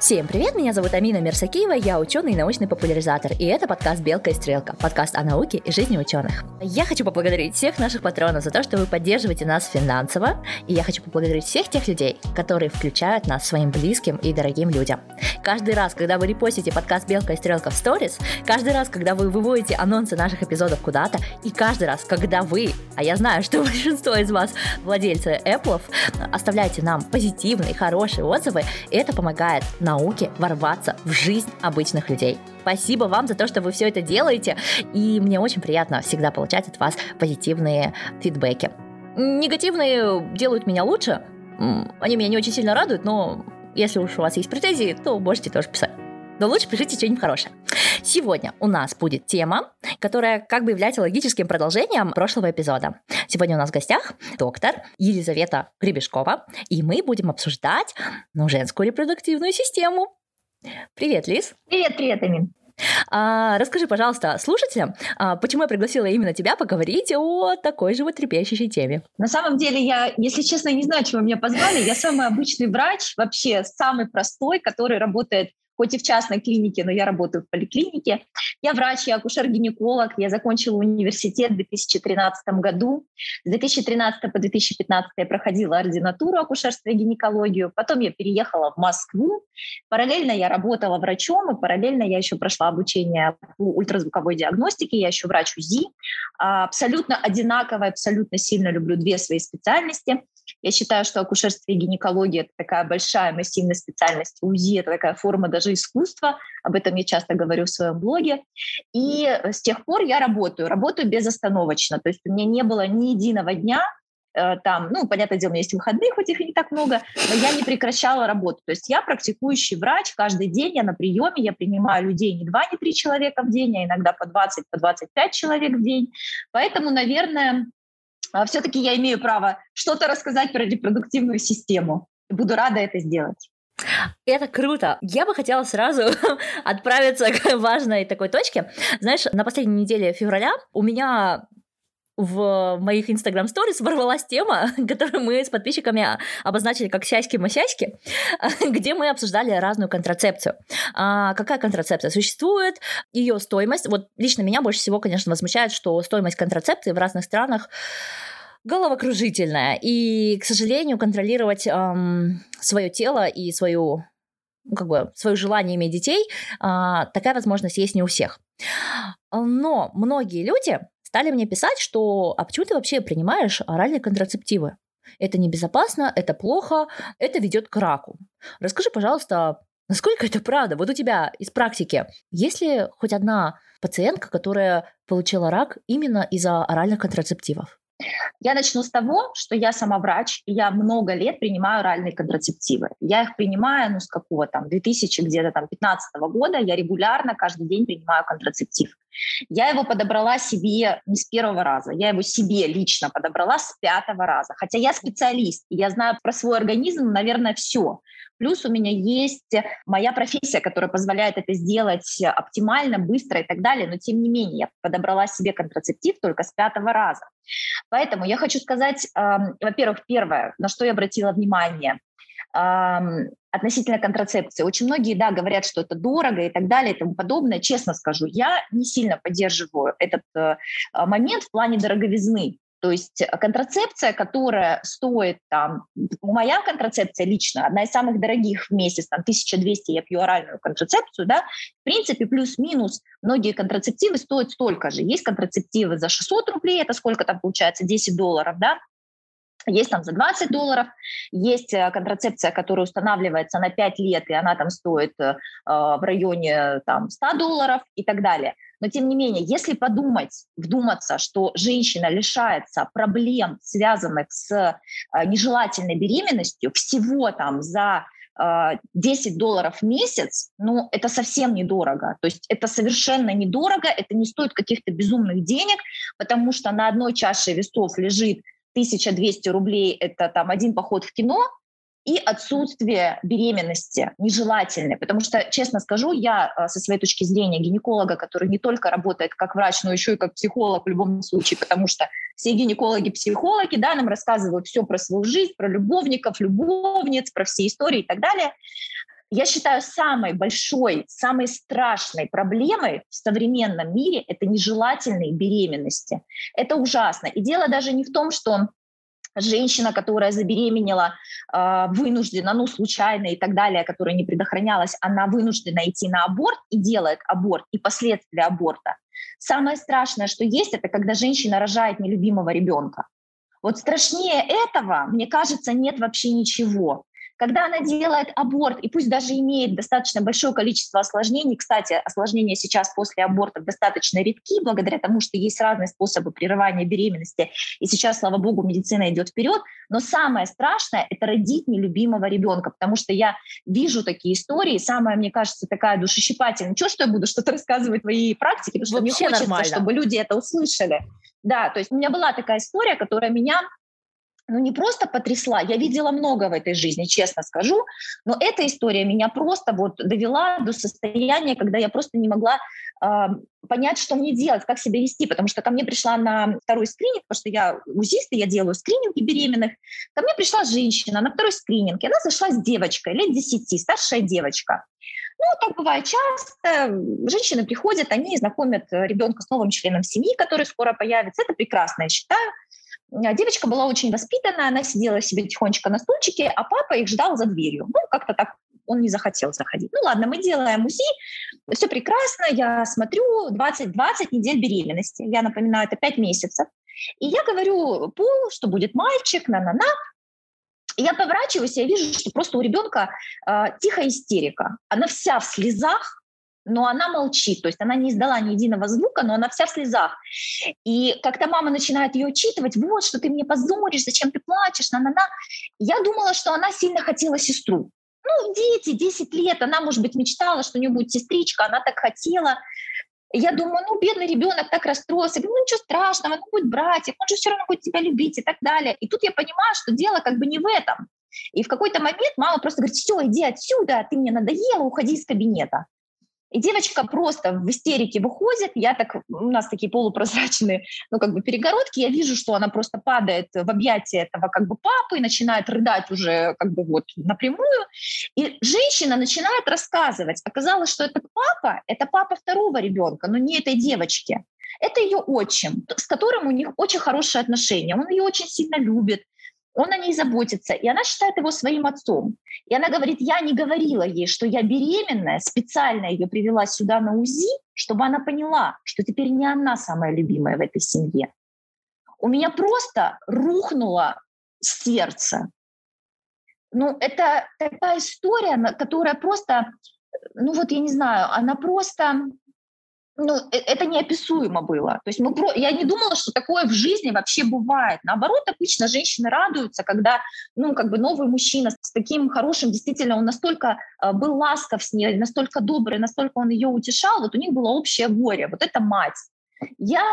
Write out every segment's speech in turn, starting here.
Всем привет, меня зовут Амина Мерсакиева, я ученый и научный популяризатор, и это подкаст «Белка и стрелка», подкаст о науке и жизни ученых. Я хочу поблагодарить всех наших патронов за то, что вы поддерживаете нас финансово, и я хочу поблагодарить всех тех людей, которые включают нас своим близким и дорогим людям. Каждый раз, когда вы репостите подкаст «Белка и стрелка» в сторис, каждый раз, когда вы выводите анонсы наших эпизодов куда-то, и каждый раз, когда вы, а я знаю, что большинство из вас владельцы Apple, оставляете нам позитивные, хорошие отзывы, это помогает науке ворваться в жизнь обычных людей. Спасибо вам за то, что вы все это делаете, и мне очень приятно всегда получать от вас позитивные фидбэки. Негативные делают меня лучше, они меня не очень сильно радуют, но если уж у вас есть претензии, то можете тоже писать. Но лучше пишите что-нибудь хорошее. Сегодня у нас будет тема, которая как бы является логическим продолжением прошлого эпизода. Сегодня у нас в гостях доктор Елизавета Гребешкова, и мы будем обсуждать ну, женскую репродуктивную систему. Привет, Лиз. Привет, привет, Амин. А, расскажи, пожалуйста, слушателям, а, почему я пригласила именно тебя поговорить о такой же вот трепещущей теме. На самом деле, я, если честно, не знаю, чего меня позвали. Я самый обычный врач, вообще самый простой, который работает хоть и в частной клинике, но я работаю в поликлинике. Я врач, я акушер-гинеколог, я закончила университет в 2013 году. С 2013 по 2015 я проходила ординатуру акушерства и гинекологию, потом я переехала в Москву. Параллельно я работала врачом, и параллельно я еще прошла обучение по ультразвуковой диагностике, я еще врач УЗИ. А, абсолютно одинаково, абсолютно сильно люблю две свои специальности. Я считаю, что акушерство и гинекология – это такая большая массивная специальность. УЗИ – это такая форма даже искусства. Об этом я часто говорю в своем блоге. И с тех пор я работаю. Работаю безостановочно. То есть у меня не было ни единого дня, э, там, ну, понятное дело, у меня есть выходные, хоть их и не так много, но я не прекращала работу. То есть я практикующий врач, каждый день я на приеме, я принимаю людей не два, не три человека в день, а иногда по 20, по 25 человек в день. Поэтому, наверное, все-таки я имею право что-то рассказать про репродуктивную систему. Буду рада это сделать. Это круто. Я бы хотела сразу отправиться к важной такой точке. Знаешь, на последней неделе февраля у меня в моих Instagram Stories ворвалась тема, которую мы с подписчиками обозначили как «сяськи-масяськи», где мы обсуждали разную контрацепцию. А, какая контрацепция существует, ее стоимость. Вот лично меня больше всего, конечно, возмущает, что стоимость контрацепции в разных странах головокружительная. И, к сожалению, контролировать эм, свое тело и свою ну, как бы свое желание иметь детей, а, такая возможность есть не у всех. Но многие люди стали мне писать, что «а почему ты вообще принимаешь оральные контрацептивы? Это небезопасно, это плохо, это ведет к раку». Расскажи, пожалуйста, насколько это правда? Вот у тебя из практики есть ли хоть одна пациентка, которая получила рак именно из-за оральных контрацептивов? Я начну с того, что я сама врач, и я много лет принимаю оральные контрацептивы. Я их принимаю, ну, с какого там, 2000 где-то там 15 года, я регулярно каждый день принимаю контрацептив. Я его подобрала себе не с первого раза, я его себе лично подобрала с пятого раза. Хотя я специалист, я знаю про свой организм, наверное, все. Плюс у меня есть моя профессия, которая позволяет это сделать оптимально, быстро и так далее, но тем не менее я подобрала себе контрацептив только с пятого раза. Поэтому я хочу сказать, э, во-первых, первое, на что я обратила внимание, относительно контрацепции. Очень многие, да, говорят, что это дорого и так далее и тому подобное. Честно скажу, я не сильно поддерживаю этот э, момент в плане дороговизны. То есть э, контрацепция, которая стоит там, моя контрацепция лично, одна из самых дорогих в месяц, там 1200 я пью оральную контрацепцию, да, в принципе, плюс-минус многие контрацептивы стоят столько же. Есть контрацептивы за 600 рублей, это сколько там получается, 10 долларов, да, есть там за 20 долларов, есть э, контрацепция, которая устанавливается на 5 лет, и она там стоит э, в районе там, 100 долларов и так далее. Но тем не менее, если подумать, вдуматься, что женщина лишается проблем, связанных с э, нежелательной беременностью, всего там за 10 долларов в месяц, ну, это совсем недорого. То есть это совершенно недорого, это не стоит каких-то безумных денег, потому что на одной чаше весов лежит 1200 рублей – это там один поход в кино, и отсутствие беременности нежелательной. Потому что, честно скажу, я э, со своей точки зрения гинеколога, который не только работает как врач, но еще и как психолог в любом случае, потому что все гинекологи-психологи да, нам рассказывают все про свою жизнь, про любовников, любовниц, про все истории и так далее. Я считаю, самой большой, самой страшной проблемой в современном мире — это нежелательные беременности. Это ужасно. И дело даже не в том, что женщина, которая забеременела э, вынуждена, ну, случайно и так далее, которая не предохранялась, она вынуждена идти на аборт и делает аборт, и последствия аборта. Самое страшное, что есть, это когда женщина рожает нелюбимого ребенка. Вот страшнее этого, мне кажется, нет вообще ничего. Когда она делает аборт, и пусть даже имеет достаточно большое количество осложнений, кстати, осложнения сейчас после абортов достаточно редки, благодаря тому, что есть разные способы прерывания беременности, и сейчас, слава богу, медицина идет вперед, но самое страшное — это родить нелюбимого ребенка, потому что я вижу такие истории, самое, мне кажется, такая душещипательная. Чего, что я буду что-то рассказывать в твоей практике, потому что Вообще мне хочется, нормально. чтобы люди это услышали. Да, то есть у меня была такая история, которая меня ну, не просто потрясла, я видела много в этой жизни, честно скажу, но эта история меня просто вот довела до состояния, когда я просто не могла э, понять, что мне делать, как себя вести, потому что ко мне пришла на второй скрининг, потому что я узист, и я делаю скрининги беременных, ко мне пришла женщина на второй скрининг, и она зашла с девочкой, лет 10, старшая девочка. Ну, так бывает часто. Женщины приходят, они знакомят ребенка с новым членом семьи, который скоро появится. Это прекрасно, я считаю. А, девочка была очень воспитанная, она сидела себе тихонечко на стульчике, а папа их ждал за дверью. Ну, как-то так он не захотел заходить. Ну ладно, мы делаем УЗИ, все прекрасно, я смотрю 20-20 недель беременности. Я напоминаю, это 5 месяцев. И я говорю, пол, что будет мальчик, на-на-на. Я поворачиваюсь, я вижу, что просто у ребенка э, тихая истерика. Она вся в слезах, но она молчит, то есть она не издала ни единого звука, но она вся в слезах. И как-то мама начинает ее учитывать, вот, что ты мне позоришь, зачем ты плачешь, на-на-на. Я думала, что она сильно хотела сестру. Ну, дети, 10 лет, она, может быть, мечтала, что у нее будет сестричка, она так хотела. Я думаю, ну, бедный ребенок так расстроился. Говорю, ну, ничего страшного, ну, будет братьев, он же все равно будет тебя любить и так далее. И тут я понимаю, что дело как бы не в этом. И в какой-то момент мама просто говорит, все, иди отсюда, ты мне надоела, уходи из кабинета. И девочка просто в истерике выходит, я так, у нас такие полупрозрачные, ну, как бы перегородки, я вижу, что она просто падает в объятия этого как бы папы начинает рыдать уже как бы вот напрямую. И женщина начинает рассказывать. Оказалось, что этот папа, это папа второго ребенка, но не этой девочки. Это ее отчим, с которым у них очень хорошие отношения. Он ее очень сильно любит он о ней заботится, и она считает его своим отцом. И она говорит, я не говорила ей, что я беременная, специально ее привела сюда на УЗИ, чтобы она поняла, что теперь не она самая любимая в этой семье. У меня просто рухнуло сердце. Ну, это такая история, которая просто, ну вот я не знаю, она просто ну, э, это неописуемо было. То есть мы про... я не думала, что такое в жизни вообще бывает. Наоборот, обычно женщины радуются, когда, ну, как бы новый мужчина с таким хорошим, действительно, он настолько э, был ласков с ней, настолько добрый, настолько он ее утешал, вот у них было общее горе. Вот это мать. Я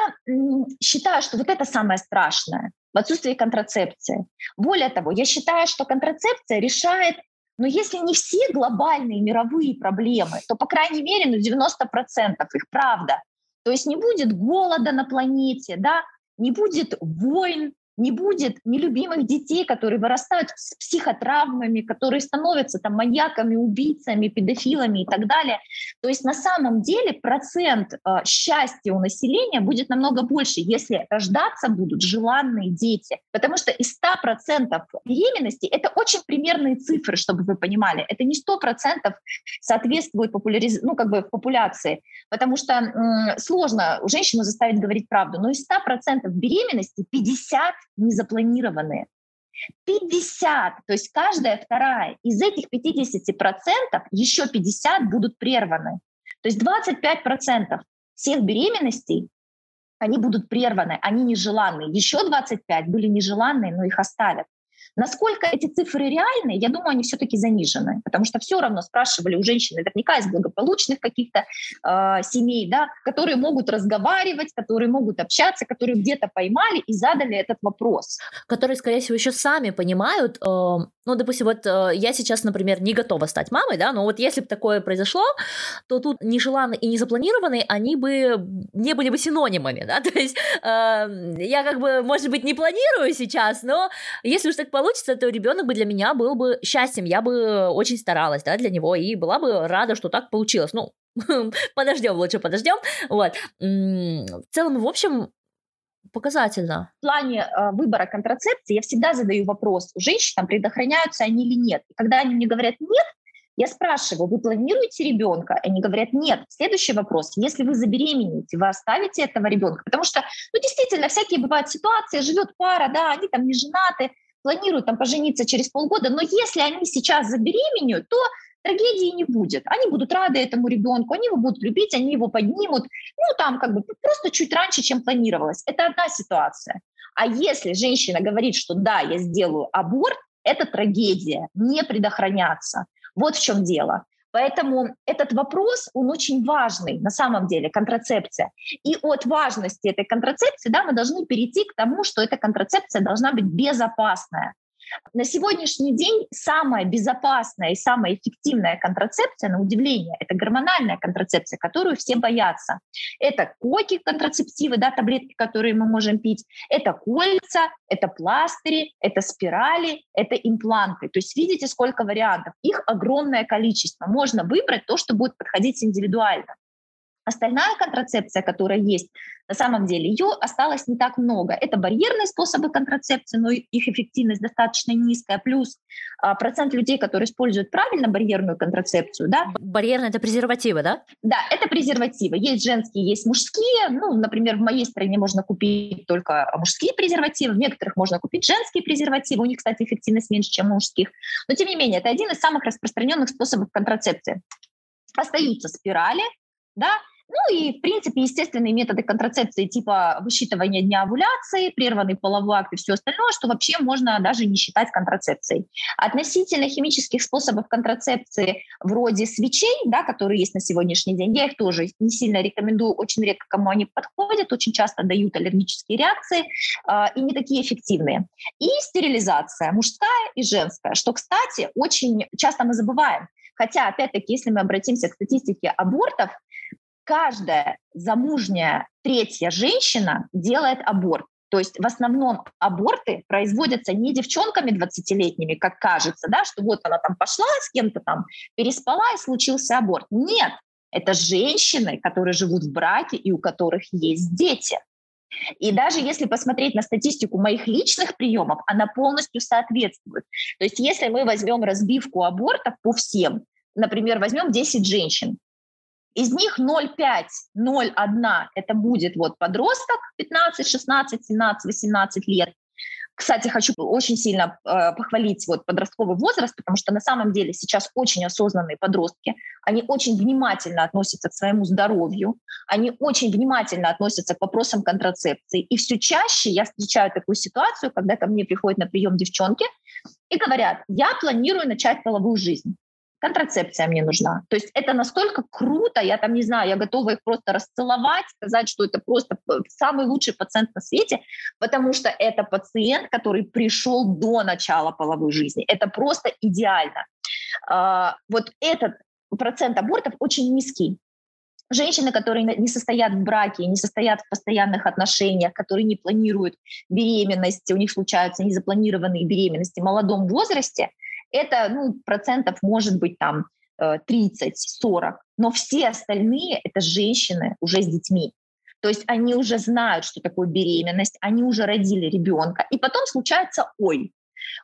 считаю, что вот это самое страшное в отсутствии контрацепции. Более того, я считаю, что контрацепция решает но если не все глобальные мировые проблемы, то, по крайней мере, ну, 90% их правда. То есть не будет голода на планете, да, не будет войн, не будет нелюбимых детей, которые вырастают с психотравмами, которые становятся там маньяками, убийцами, педофилами и так далее. То есть на самом деле процент э, счастья у населения будет намного больше, если рождаться будут желанные дети. Потому что из 100% беременности это очень примерные цифры, чтобы вы понимали. Это не 100% соответствует популяриз... ну, как бы популяции. Потому что м- сложно женщину заставить говорить правду. Но из 100% беременности 50 незапланированные. 50, то есть каждая вторая. Из этих 50% еще 50 будут прерваны. То есть 25% всех беременностей, они будут прерваны, они нежеланные. Еще 25 были нежеланные, но их оставят. Насколько эти цифры реальны, я думаю, они все-таки занижены, потому что все равно спрашивали у женщин наверняка из благополучных каких-то э, семей, да, которые могут разговаривать, которые могут общаться, которые где-то поймали и задали этот вопрос. Которые, скорее всего, еще сами понимают, э, ну, допустим, вот э, я сейчас, например, не готова стать мамой, да, но вот если бы такое произошло, то тут нежеланный и незапланированный, они бы не были бы синонимами, да, то есть э, я как бы, может быть, не планирую сейчас, но если уж так получится, то ребенок бы для меня был бы счастьем, я бы очень старалась, да, для него, и была бы рада, что так получилось, ну, подождем, лучше подождем, вот. В целом, в общем, показательно. В плане э, выбора контрацепции я всегда задаю вопрос, женщинам предохраняются они или нет. И когда они мне говорят «нет», я спрашиваю, вы планируете ребенка? Они говорят, нет. Следующий вопрос. Если вы забеременеете, вы оставите этого ребенка? Потому что, ну, действительно, всякие бывают ситуации, живет пара, да, они там не женаты, планируют там пожениться через полгода, но если они сейчас забеременеют, то трагедии не будет. Они будут рады этому ребенку, они его будут любить, они его поднимут. Ну, там как бы просто чуть раньше, чем планировалось. Это одна ситуация. А если женщина говорит, что да, я сделаю аборт, это трагедия, не предохраняться. Вот в чем дело. Поэтому этот вопрос, он очень важный на самом деле, контрацепция. И от важности этой контрацепции да, мы должны перейти к тому, что эта контрацепция должна быть безопасная. На сегодняшний день самая безопасная и самая эффективная контрацепция, на удивление, это гормональная контрацепция, которую все боятся. Это коки контрацептивы, да, таблетки, которые мы можем пить, это кольца, это пластыри, это спирали, это импланты. То есть видите, сколько вариантов. Их огромное количество. Можно выбрать то, что будет подходить индивидуально. Остальная контрацепция, которая есть, на самом деле ее осталось не так много. Это барьерные способы контрацепции, но их эффективность достаточно низкая. Плюс а, процент людей, которые используют правильно барьерную контрацепцию. Да? Барьерные – это презервативы, да? Да, это презервативы. Есть женские, есть мужские. Ну, например, в моей стране можно купить только мужские презервативы, в некоторых можно купить женские презервативы. У них, кстати, эффективность меньше, чем у мужских. Но, тем не менее, это один из самых распространенных способов контрацепции. Остаются спирали, да, ну и, в принципе, естественные методы контрацепции типа высчитывания дня овуляции, прерванный половой акт и все остальное, что вообще можно даже не считать контрацепцией. Относительно химических способов контрацепции вроде свечей, да, которые есть на сегодняшний день, я их тоже не сильно рекомендую, очень редко кому они подходят, очень часто дают аллергические реакции э, и не такие эффективные. И стерилизация мужская и женская, что, кстати, очень часто мы забываем. Хотя, опять-таки, если мы обратимся к статистике абортов, каждая замужняя третья женщина делает аборт. То есть в основном аборты производятся не девчонками 20-летними, как кажется, да, что вот она там пошла с кем-то там, переспала и случился аборт. Нет, это женщины, которые живут в браке и у которых есть дети. И даже если посмотреть на статистику моих личных приемов, она полностью соответствует. То есть если мы возьмем разбивку абортов по всем, например, возьмем 10 женщин, из них 0,5, 0,1 это будет вот подросток 15, 16, 17, 18 лет. Кстати, хочу очень сильно э, похвалить вот подростковый возраст, потому что на самом деле сейчас очень осознанные подростки, они очень внимательно относятся к своему здоровью, они очень внимательно относятся к вопросам контрацепции. И все чаще я встречаю такую ситуацию, когда ко мне приходят на прием девчонки и говорят, я планирую начать половую жизнь контрацепция мне нужна. То есть это настолько круто, я там не знаю, я готова их просто расцеловать, сказать, что это просто самый лучший пациент на свете, потому что это пациент, который пришел до начала половой жизни. Это просто идеально. А, вот этот процент абортов очень низкий. Женщины, которые не состоят в браке, не состоят в постоянных отношениях, которые не планируют беременность, у них случаются незапланированные беременности в молодом возрасте, это ну, процентов может быть там 30-40, э, но все остальные — это женщины уже с детьми. То есть они уже знают, что такое беременность, они уже родили ребенка, и потом случается «ой».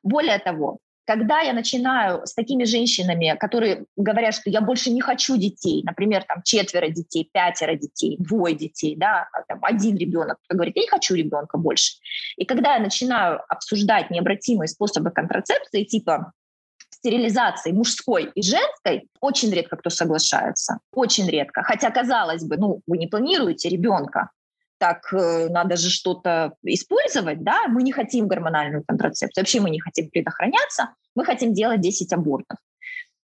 Более того, когда я начинаю с такими женщинами, которые говорят, что я больше не хочу детей, например, там четверо детей, пятеро детей, двое детей, да, а там, один ребенок, кто говорит, я не хочу ребенка больше. И когда я начинаю обсуждать необратимые способы контрацепции, типа стерилизации мужской и женской очень редко кто соглашается. Очень редко. Хотя, казалось бы, ну, вы не планируете ребенка, так э, надо же что-то использовать, да, мы не хотим гормональную контрацепцию, вообще мы не хотим предохраняться, мы хотим делать 10 абортов.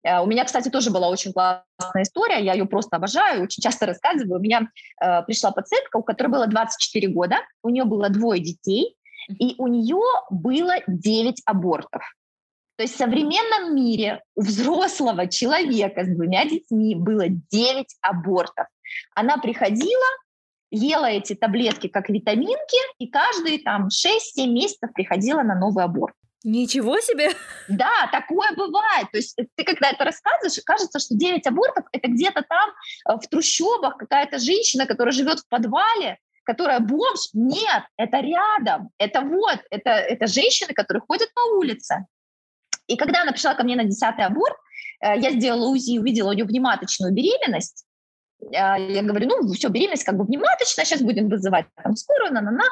Э, у меня, кстати, тоже была очень классная история, я ее просто обожаю, очень часто рассказываю. У меня э, пришла пациентка, у которой было 24 года, у нее было двое детей, и у нее было 9 абортов. То есть в современном мире у взрослого человека с двумя детьми было 9 абортов. Она приходила, ела эти таблетки как витаминки, и каждые там 6-7 месяцев приходила на новый аборт. Ничего себе! Да, такое бывает. То есть ты когда это рассказываешь, кажется, что 9 абортов — это где-то там э, в трущобах какая-то женщина, которая живет в подвале, которая бомж. Нет, это рядом. Это вот, это, это женщины, которые ходят по улице. И когда она пришла ко мне на 10 аборт, э, я сделала УЗИ, увидела у нее внематочную беременность. Э, я говорю, ну, все, беременность как бы внематочная, сейчас будем вызывать там скорую, на-на-на.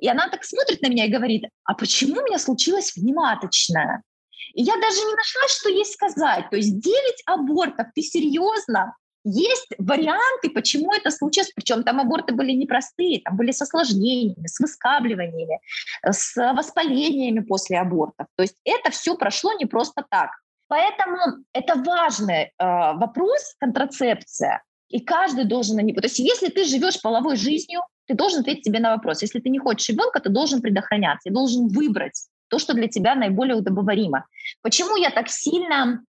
И она так смотрит на меня и говорит, а почему у меня случилось внематочная? И я даже не нашла, что ей сказать. То есть 9 абортов, ты серьезно? Есть варианты, почему это случилось. Причем там аборты были непростые, там были с осложнениями, с выскабливаниями, с воспалениями после абортов. То есть это все прошло не просто так. Поэтому это важный э, вопрос контрацепция. И каждый должен на него... То есть если ты живешь половой жизнью, ты должен ответить себе на вопрос. Если ты не хочешь ребенка, ты должен предохраняться, ты должен выбрать то, что для тебя наиболее удобоваримо. Почему я так сильно...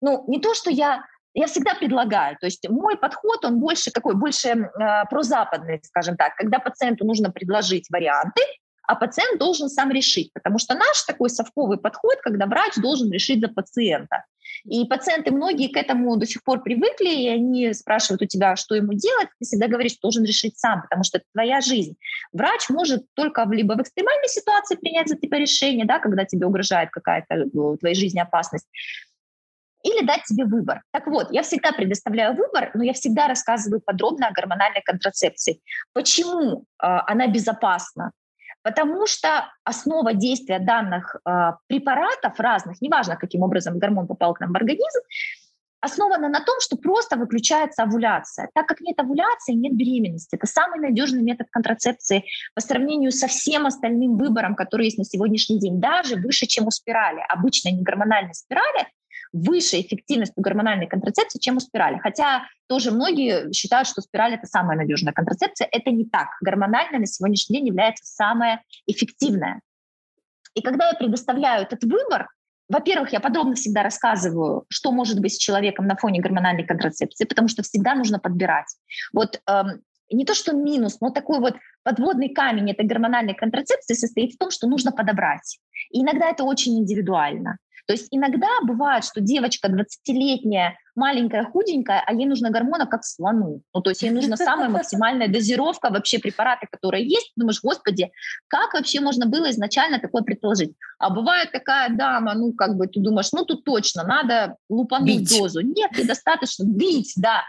Ну, не то, что я я всегда предлагаю. То есть мой подход, он больше какой? Больше э, прозападный, скажем так, когда пациенту нужно предложить варианты, а пациент должен сам решить. Потому что наш такой совковый подход, когда врач должен решить за пациента. И пациенты многие к этому до сих пор привыкли, и они спрашивают у тебя, что ему делать. Ты всегда говоришь, что должен решить сам, потому что это твоя жизнь. Врач может только либо в экстремальной ситуации принять за тебя решение, да, когда тебе угрожает какая-то в твоей жизни опасность, или дать тебе выбор. Так вот, я всегда предоставляю выбор, но я всегда рассказываю подробно о гормональной контрацепции. Почему э, она безопасна? Потому что основа действия данных э, препаратов разных, неважно, каким образом гормон попал к нам в организм, основана на том, что просто выключается овуляция. Так как нет овуляции, нет беременности. Это самый надежный метод контрацепции по сравнению со всем остальным выбором, который есть на сегодняшний день, даже выше, чем у спирали. Обычной негормональной спирали выше эффективность у гормональной контрацепции, чем у спирали. Хотя тоже многие считают, что спираль — это самая надежная контрацепция. Это не так. Гормональная на сегодняшний день является самая эффективная. И когда я предоставляю этот выбор, во-первых, я подробно всегда рассказываю, что может быть с человеком на фоне гормональной контрацепции, потому что всегда нужно подбирать. Вот эм, не то что минус, но такой вот подводный камень этой гормональной контрацепции состоит в том, что нужно подобрать. И иногда это очень индивидуально. То есть иногда бывает, что девочка 20-летняя, маленькая, худенькая, а ей нужно гормона как слону. Ну, то есть ей нужна самая максимальная дозировка вообще препараты, которые есть. Думаешь, господи, как вообще можно было изначально такое предположить? А бывает такая дама, ну, как бы ты думаешь, ну, тут точно надо лупануть бить. дозу. Нет, недостаточно бить, да.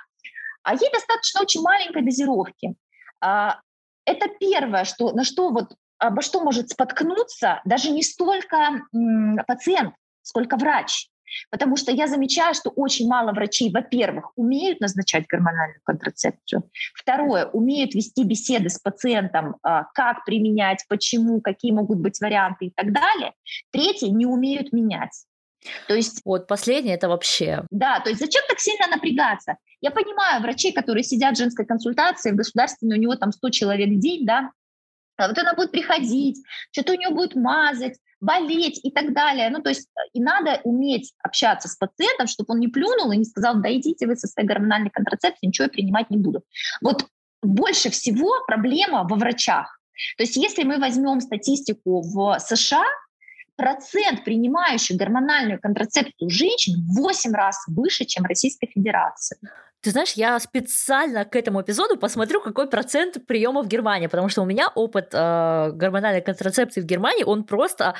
А ей достаточно очень маленькой дозировки. А, это первое, что, на что вот обо что может споткнуться даже не столько м, пациент, сколько врач. Потому что я замечаю, что очень мало врачей, во-первых, умеют назначать гормональную контрацепцию. Второе, умеют вести беседы с пациентом, а, как применять, почему, какие могут быть варианты и так далее. Третье, не умеют менять. То есть... Вот последнее это вообще... Да, то есть зачем так сильно напрягаться? Я понимаю врачей, которые сидят в женской консультации, в государственной, у него там 100 человек в день, да, а вот она будет приходить, что-то у нее будет мазать, болеть и так далее. Ну, то есть э, и надо уметь общаться с пациентом, чтобы он не плюнул и не сказал, да идите вы со своей гормональной контрацепцией, ничего я принимать не буду. Вот больше всего проблема во врачах. То есть если мы возьмем статистику в США, процент принимающих гормональную контрацепцию женщин в 8 раз выше, чем в Российской Федерации. Ты знаешь, я специально к этому эпизоду посмотрю, какой процент приема в Германии, потому что у меня опыт э, гормональной контрацепции в Германии, он просто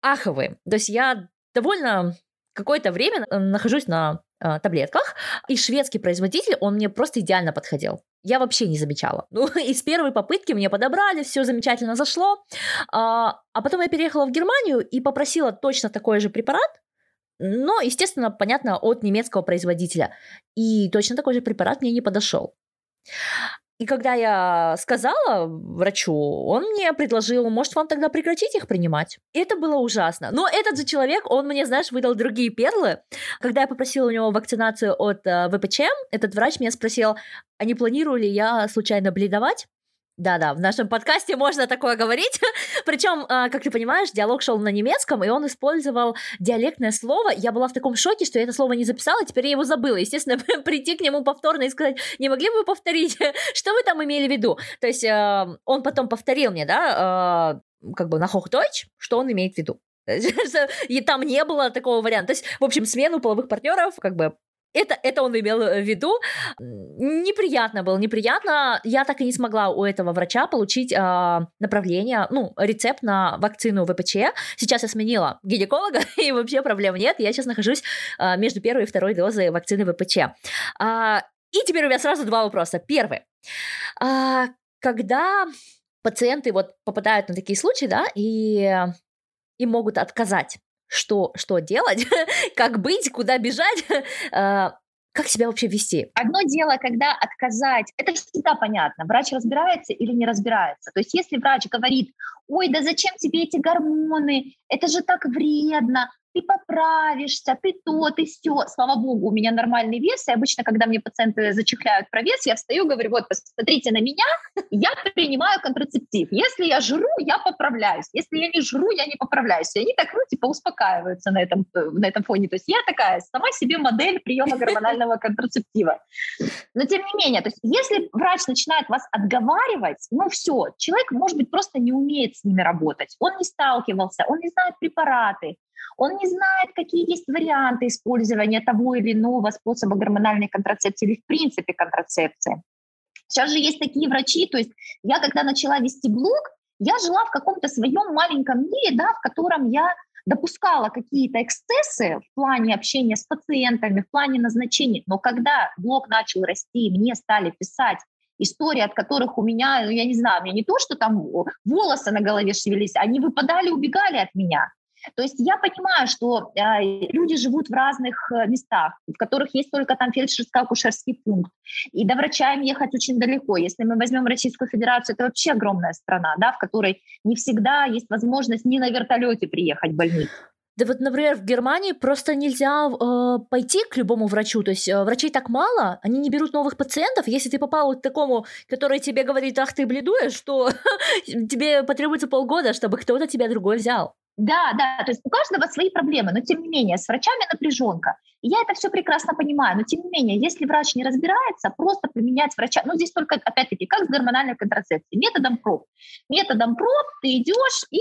аховый. То есть я довольно какое-то время э, нахожусь на э, таблетках, и шведский производитель, он мне просто идеально подходил. Я вообще не замечала. Ну, из первой попытки мне подобрали, все замечательно зашло. А, а потом я переехала в Германию и попросила точно такой же препарат, но, естественно, понятно, от немецкого производителя. И точно такой же препарат мне не подошел. И когда я сказала врачу, он мне предложил, может, вам тогда прекратить их принимать. Это было ужасно. Но этот же человек, он мне, знаешь, выдал другие перлы. Когда я попросила у него вакцинацию от э, ВПЧ, этот врач меня спросил, а не планирую ли я случайно бледовать? Да-да, в нашем подкасте можно такое говорить. Причем, а, как ты понимаешь, диалог шел на немецком, и он использовал диалектное слово. Я была в таком шоке, что я это слово не записала, теперь я его забыла. Естественно, прийти к нему повторно и сказать, не могли бы вы повторить, что вы там имели в виду? То есть а, он потом повторил мне, да, а, как бы на Hochdeutsch, что он имеет в виду. И там не было такого варианта. То есть, в общем, смену половых партнеров как бы это, это он имел в виду. Неприятно было, неприятно. Я так и не смогла у этого врача получить э, направление, ну, рецепт на вакцину ВПЧ. Сейчас я сменила гинеколога, и вообще проблем нет. Я сейчас нахожусь э, между первой и второй дозой вакцины ВПЧ. А, и теперь у меня сразу два вопроса. Первый. А, когда пациенты вот попадают на такие случаи, да, и им могут отказать что, что делать, как быть, куда бежать, а, как себя вообще вести? Одно дело, когда отказать, это всегда понятно, врач разбирается или не разбирается. То есть если врач говорит, ой, да зачем тебе эти гормоны, это же так вредно, ты поправишься, ты то, ты все. Слава богу, у меня нормальный вес, и обычно, когда мне пациенты зачехляют про вес, я встаю, говорю, вот, посмотрите на меня, я принимаю контрацептив. Если я жру, я поправляюсь. Если я не жру, я не поправляюсь. И они так, ну, типа, успокаиваются на этом, на этом фоне. То есть я такая сама себе модель приема гормонального контрацептива. Но тем не менее, то есть если врач начинает вас отговаривать, ну все, человек, может быть, просто не умеет с ними работать. Он не сталкивался, он не знает препараты, он не знает, какие есть варианты использования того или иного способа гормональной контрацепции или в принципе контрацепции. Сейчас же есть такие врачи, то есть я когда начала вести блог, я жила в каком-то своем маленьком мире, да, в котором я допускала какие-то эксцессы в плане общения с пациентами, в плане назначений. Но когда блог начал расти, мне стали писать истории, от которых у меня, ну, я не знаю, у меня не то, что там волосы на голове шевелились, они выпадали, убегали от меня. То есть я понимаю, что э, люди живут в разных э, местах, в которых есть только там фельдшерско-акушерский пункт, и до врача им ехать очень далеко. Если мы возьмем Российскую Федерацию, это вообще огромная страна, да, в которой не всегда есть возможность ни на вертолете приехать в больницу. Да вот, например, в Германии просто нельзя э, пойти к любому врачу, то есть э, врачей так мало, они не берут новых пациентов. Если ты попал к такому, который тебе говорит, ах ты бледуешь, что тебе потребуется полгода, чтобы кто-то тебя другой взял. Да, да, то есть у каждого свои проблемы, но тем не менее с врачами напряженка. И я это все прекрасно понимаю, но тем не менее, если врач не разбирается, просто применять врача, ну здесь только, опять-таки, как с гормональной контрацепцией, методом проб. Методом проб ты идешь и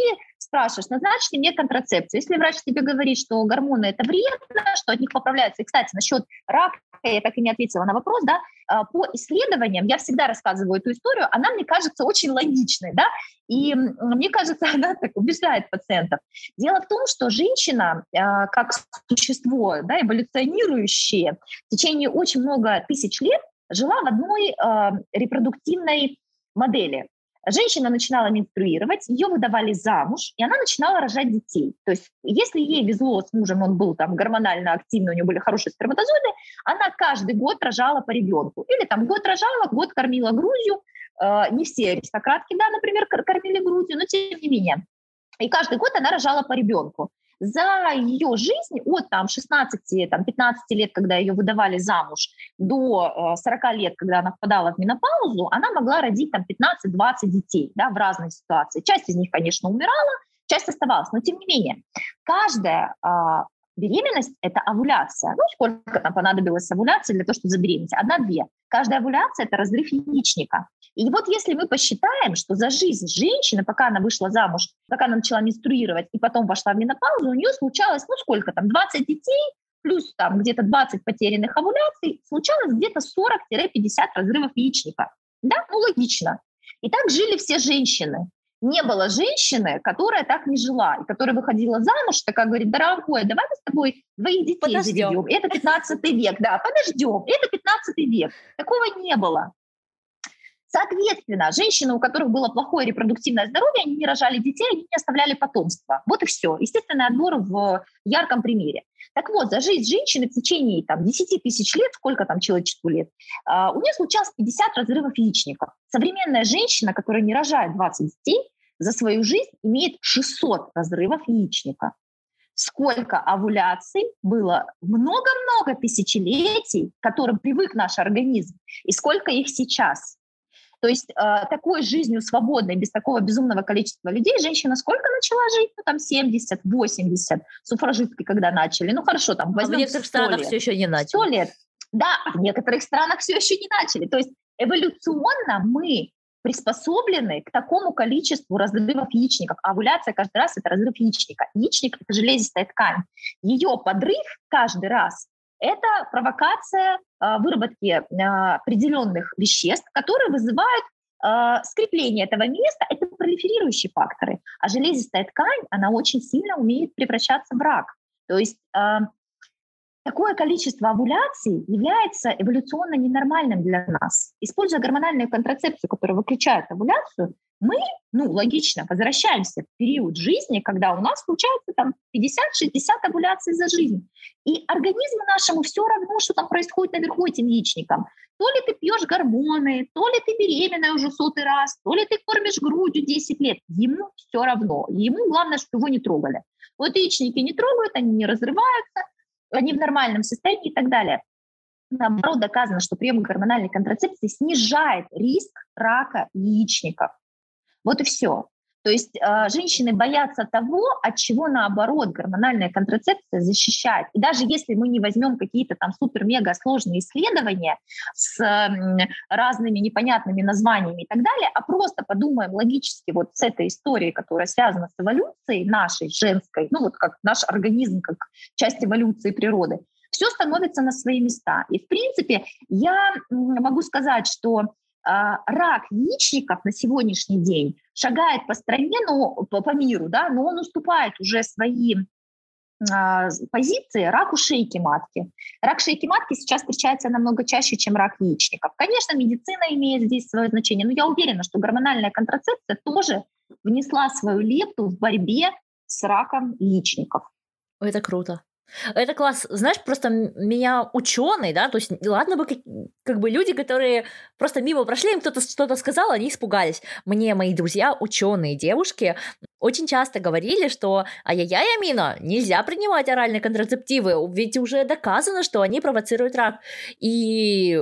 спрашиваешь, назначьте мне контрацепцию. Если врач тебе говорит, что гормоны это вредно, что от них поправляются, и, кстати, насчет рака, я так и не ответила на вопрос, да, а, по исследованиам, я всегда рассказываю эту историю, она мне кажется очень логичной, да, и мне кажется, она так убеждает пациентов. Дело в том, что женщина, а, как существо, да, эволюционирующее, в течение очень много тысяч лет жила в одной э, репродуктивной модели. Женщина начинала менструировать, ее выдавали замуж, и она начинала рожать детей. То есть если ей везло с мужем, он был там гормонально активный, у него были хорошие сперматозоиды, она каждый год рожала по ребенку. Или там год рожала, год кормила Грузию. Э, не все аристократки, да, например, кормили Грузию, но тем не менее. И каждый год она рожала по ребенку за ее жизнь от там, 16, там, 15 лет, когда ее выдавали замуж, до 40 э, лет, когда она впадала в менопаузу, она могла родить там 15-20 детей да, в разные ситуации. Часть из них, конечно, умирала, часть оставалась, но тем не менее, каждая а, беременность – это овуляция. Ну, сколько там понадобилось овуляции для того, чтобы забеременеть? Одна-две. Каждая овуляция – это разрыв яичника. И вот если мы посчитаем, что за жизнь женщины, пока она вышла замуж, пока она начала менструировать и потом вошла в менопаузу, у нее случалось, ну сколько там, 20 детей, плюс там где-то 20 потерянных овуляций, случалось где-то 40-50 разрывов яичника. Да, ну логично. И так жили все женщины не было женщины, которая так не жила, и которая выходила замуж, такая говорит, дорогой, давай мы с тобой двоих детей подождем. заведем. Это 15 век, да, подождем. Это 15 век. Такого не было. Соответственно, женщины, у которых было плохое репродуктивное здоровье, они не рожали детей, они не оставляли потомство. Вот и все. Естественный отбор в ярком примере. Так вот, за жизнь женщины в течение там, 10 тысяч лет, сколько там человечеству лет, uh, у нее случалось 50 разрывов яичников. Современная женщина, которая не рожает 20 детей, за свою жизнь имеет 600 разрывов яичника. Сколько овуляций было много-много тысячелетий, к которым привык наш организм, и сколько их сейчас. То есть э, такой жизнью свободной, без такого безумного количества людей, женщина сколько начала жить? Ну, там 70, 80, суфражистки когда начали. Ну, хорошо, там возьмем а в некоторых странах лет. все еще не начали. 100 лет. Да, а в некоторых странах все еще не начали. То есть эволюционно мы приспособлены к такому количеству разрывов яичников. А овуляция каждый раз – это разрыв яичника. Яичник – это железистая ткань. Ее подрыв каждый раз – это провокация э, выработки э, определенных веществ, которые вызывают э, скрепление этого места. Это пролиферирующие факторы. А железистая ткань, она очень сильно умеет превращаться в рак. То есть Такое количество овуляций является эволюционно ненормальным для нас. Используя гормональную контрацепцию, которая выключает овуляцию, мы, ну, логично, возвращаемся в период жизни, когда у нас случается там 50-60 овуляций за жизнь. И организму нашему все равно, что там происходит наверху этим яичником. То ли ты пьешь гормоны, то ли ты беременная уже сотый раз, то ли ты кормишь грудью 10 лет. Ему все равно. Ему главное, чтобы его не трогали. Вот яичники не трогают, они не разрываются, они в нормальном состоянии и так далее. Наоборот, доказано, что прием гормональной контрацепции снижает риск рака яичников. Вот и все. То есть э, женщины боятся того, от чего наоборот гормональная контрацепция защищает. И даже если мы не возьмем какие-то там супер-мега сложные исследования с э, разными непонятными названиями и так далее, а просто подумаем логически вот с этой историей, которая связана с эволюцией нашей женской, ну вот как наш организм, как часть эволюции природы, все становится на свои места. И в принципе я могу сказать, что рак яичников на сегодняшний день шагает по стране, но по, по миру, да, но он уступает уже свои а, позиции раку шейки матки. Рак шейки матки сейчас встречается намного чаще, чем рак яичников. Конечно, медицина имеет здесь свое значение, но я уверена, что гормональная контрацепция тоже внесла свою лепту в борьбе с раком яичников. Это круто. Это класс. Знаешь, просто меня ученые, да, то есть ладно бы как, как бы люди, которые просто мимо прошли, им кто-то что-то сказал, они испугались. Мне мои друзья, ученые девушки, очень часто говорили, что ай-яй-яй, Амина, нельзя принимать оральные контрацептивы, ведь уже доказано, что они провоцируют рак. И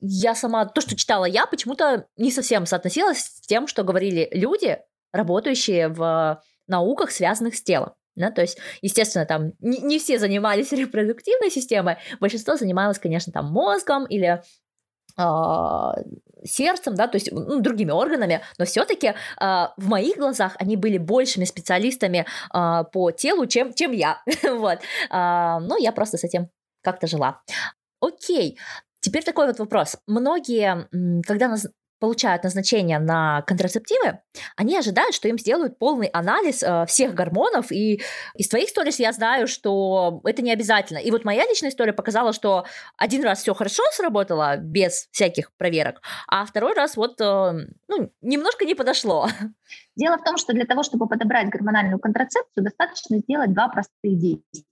я сама, то, что читала я, почему-то не совсем соотносилась с тем, что говорили люди, работающие в науках, связанных с телом. Да, то есть, естественно, там не, не все занимались репродуктивной системой, большинство занималось, конечно, там мозгом или э, сердцем, да, то есть ну, другими органами, но все-таки э, а, в моих глазах они были большими специалистами э, по телу, чем, чем я, вот. Э, но я просто с этим как-то жила. Окей, Теперь такой вот вопрос. Многие, когда нас получают назначение на контрацептивы, они ожидают, что им сделают полный анализ э, всех гормонов, и из твоих сторис я знаю, что это не обязательно. И вот моя личная история показала, что один раз все хорошо сработало, без всяких проверок, а второй раз вот э, ну, немножко не подошло. Дело в том, что для того, чтобы подобрать гормональную контрацепцию, достаточно сделать два простых действия.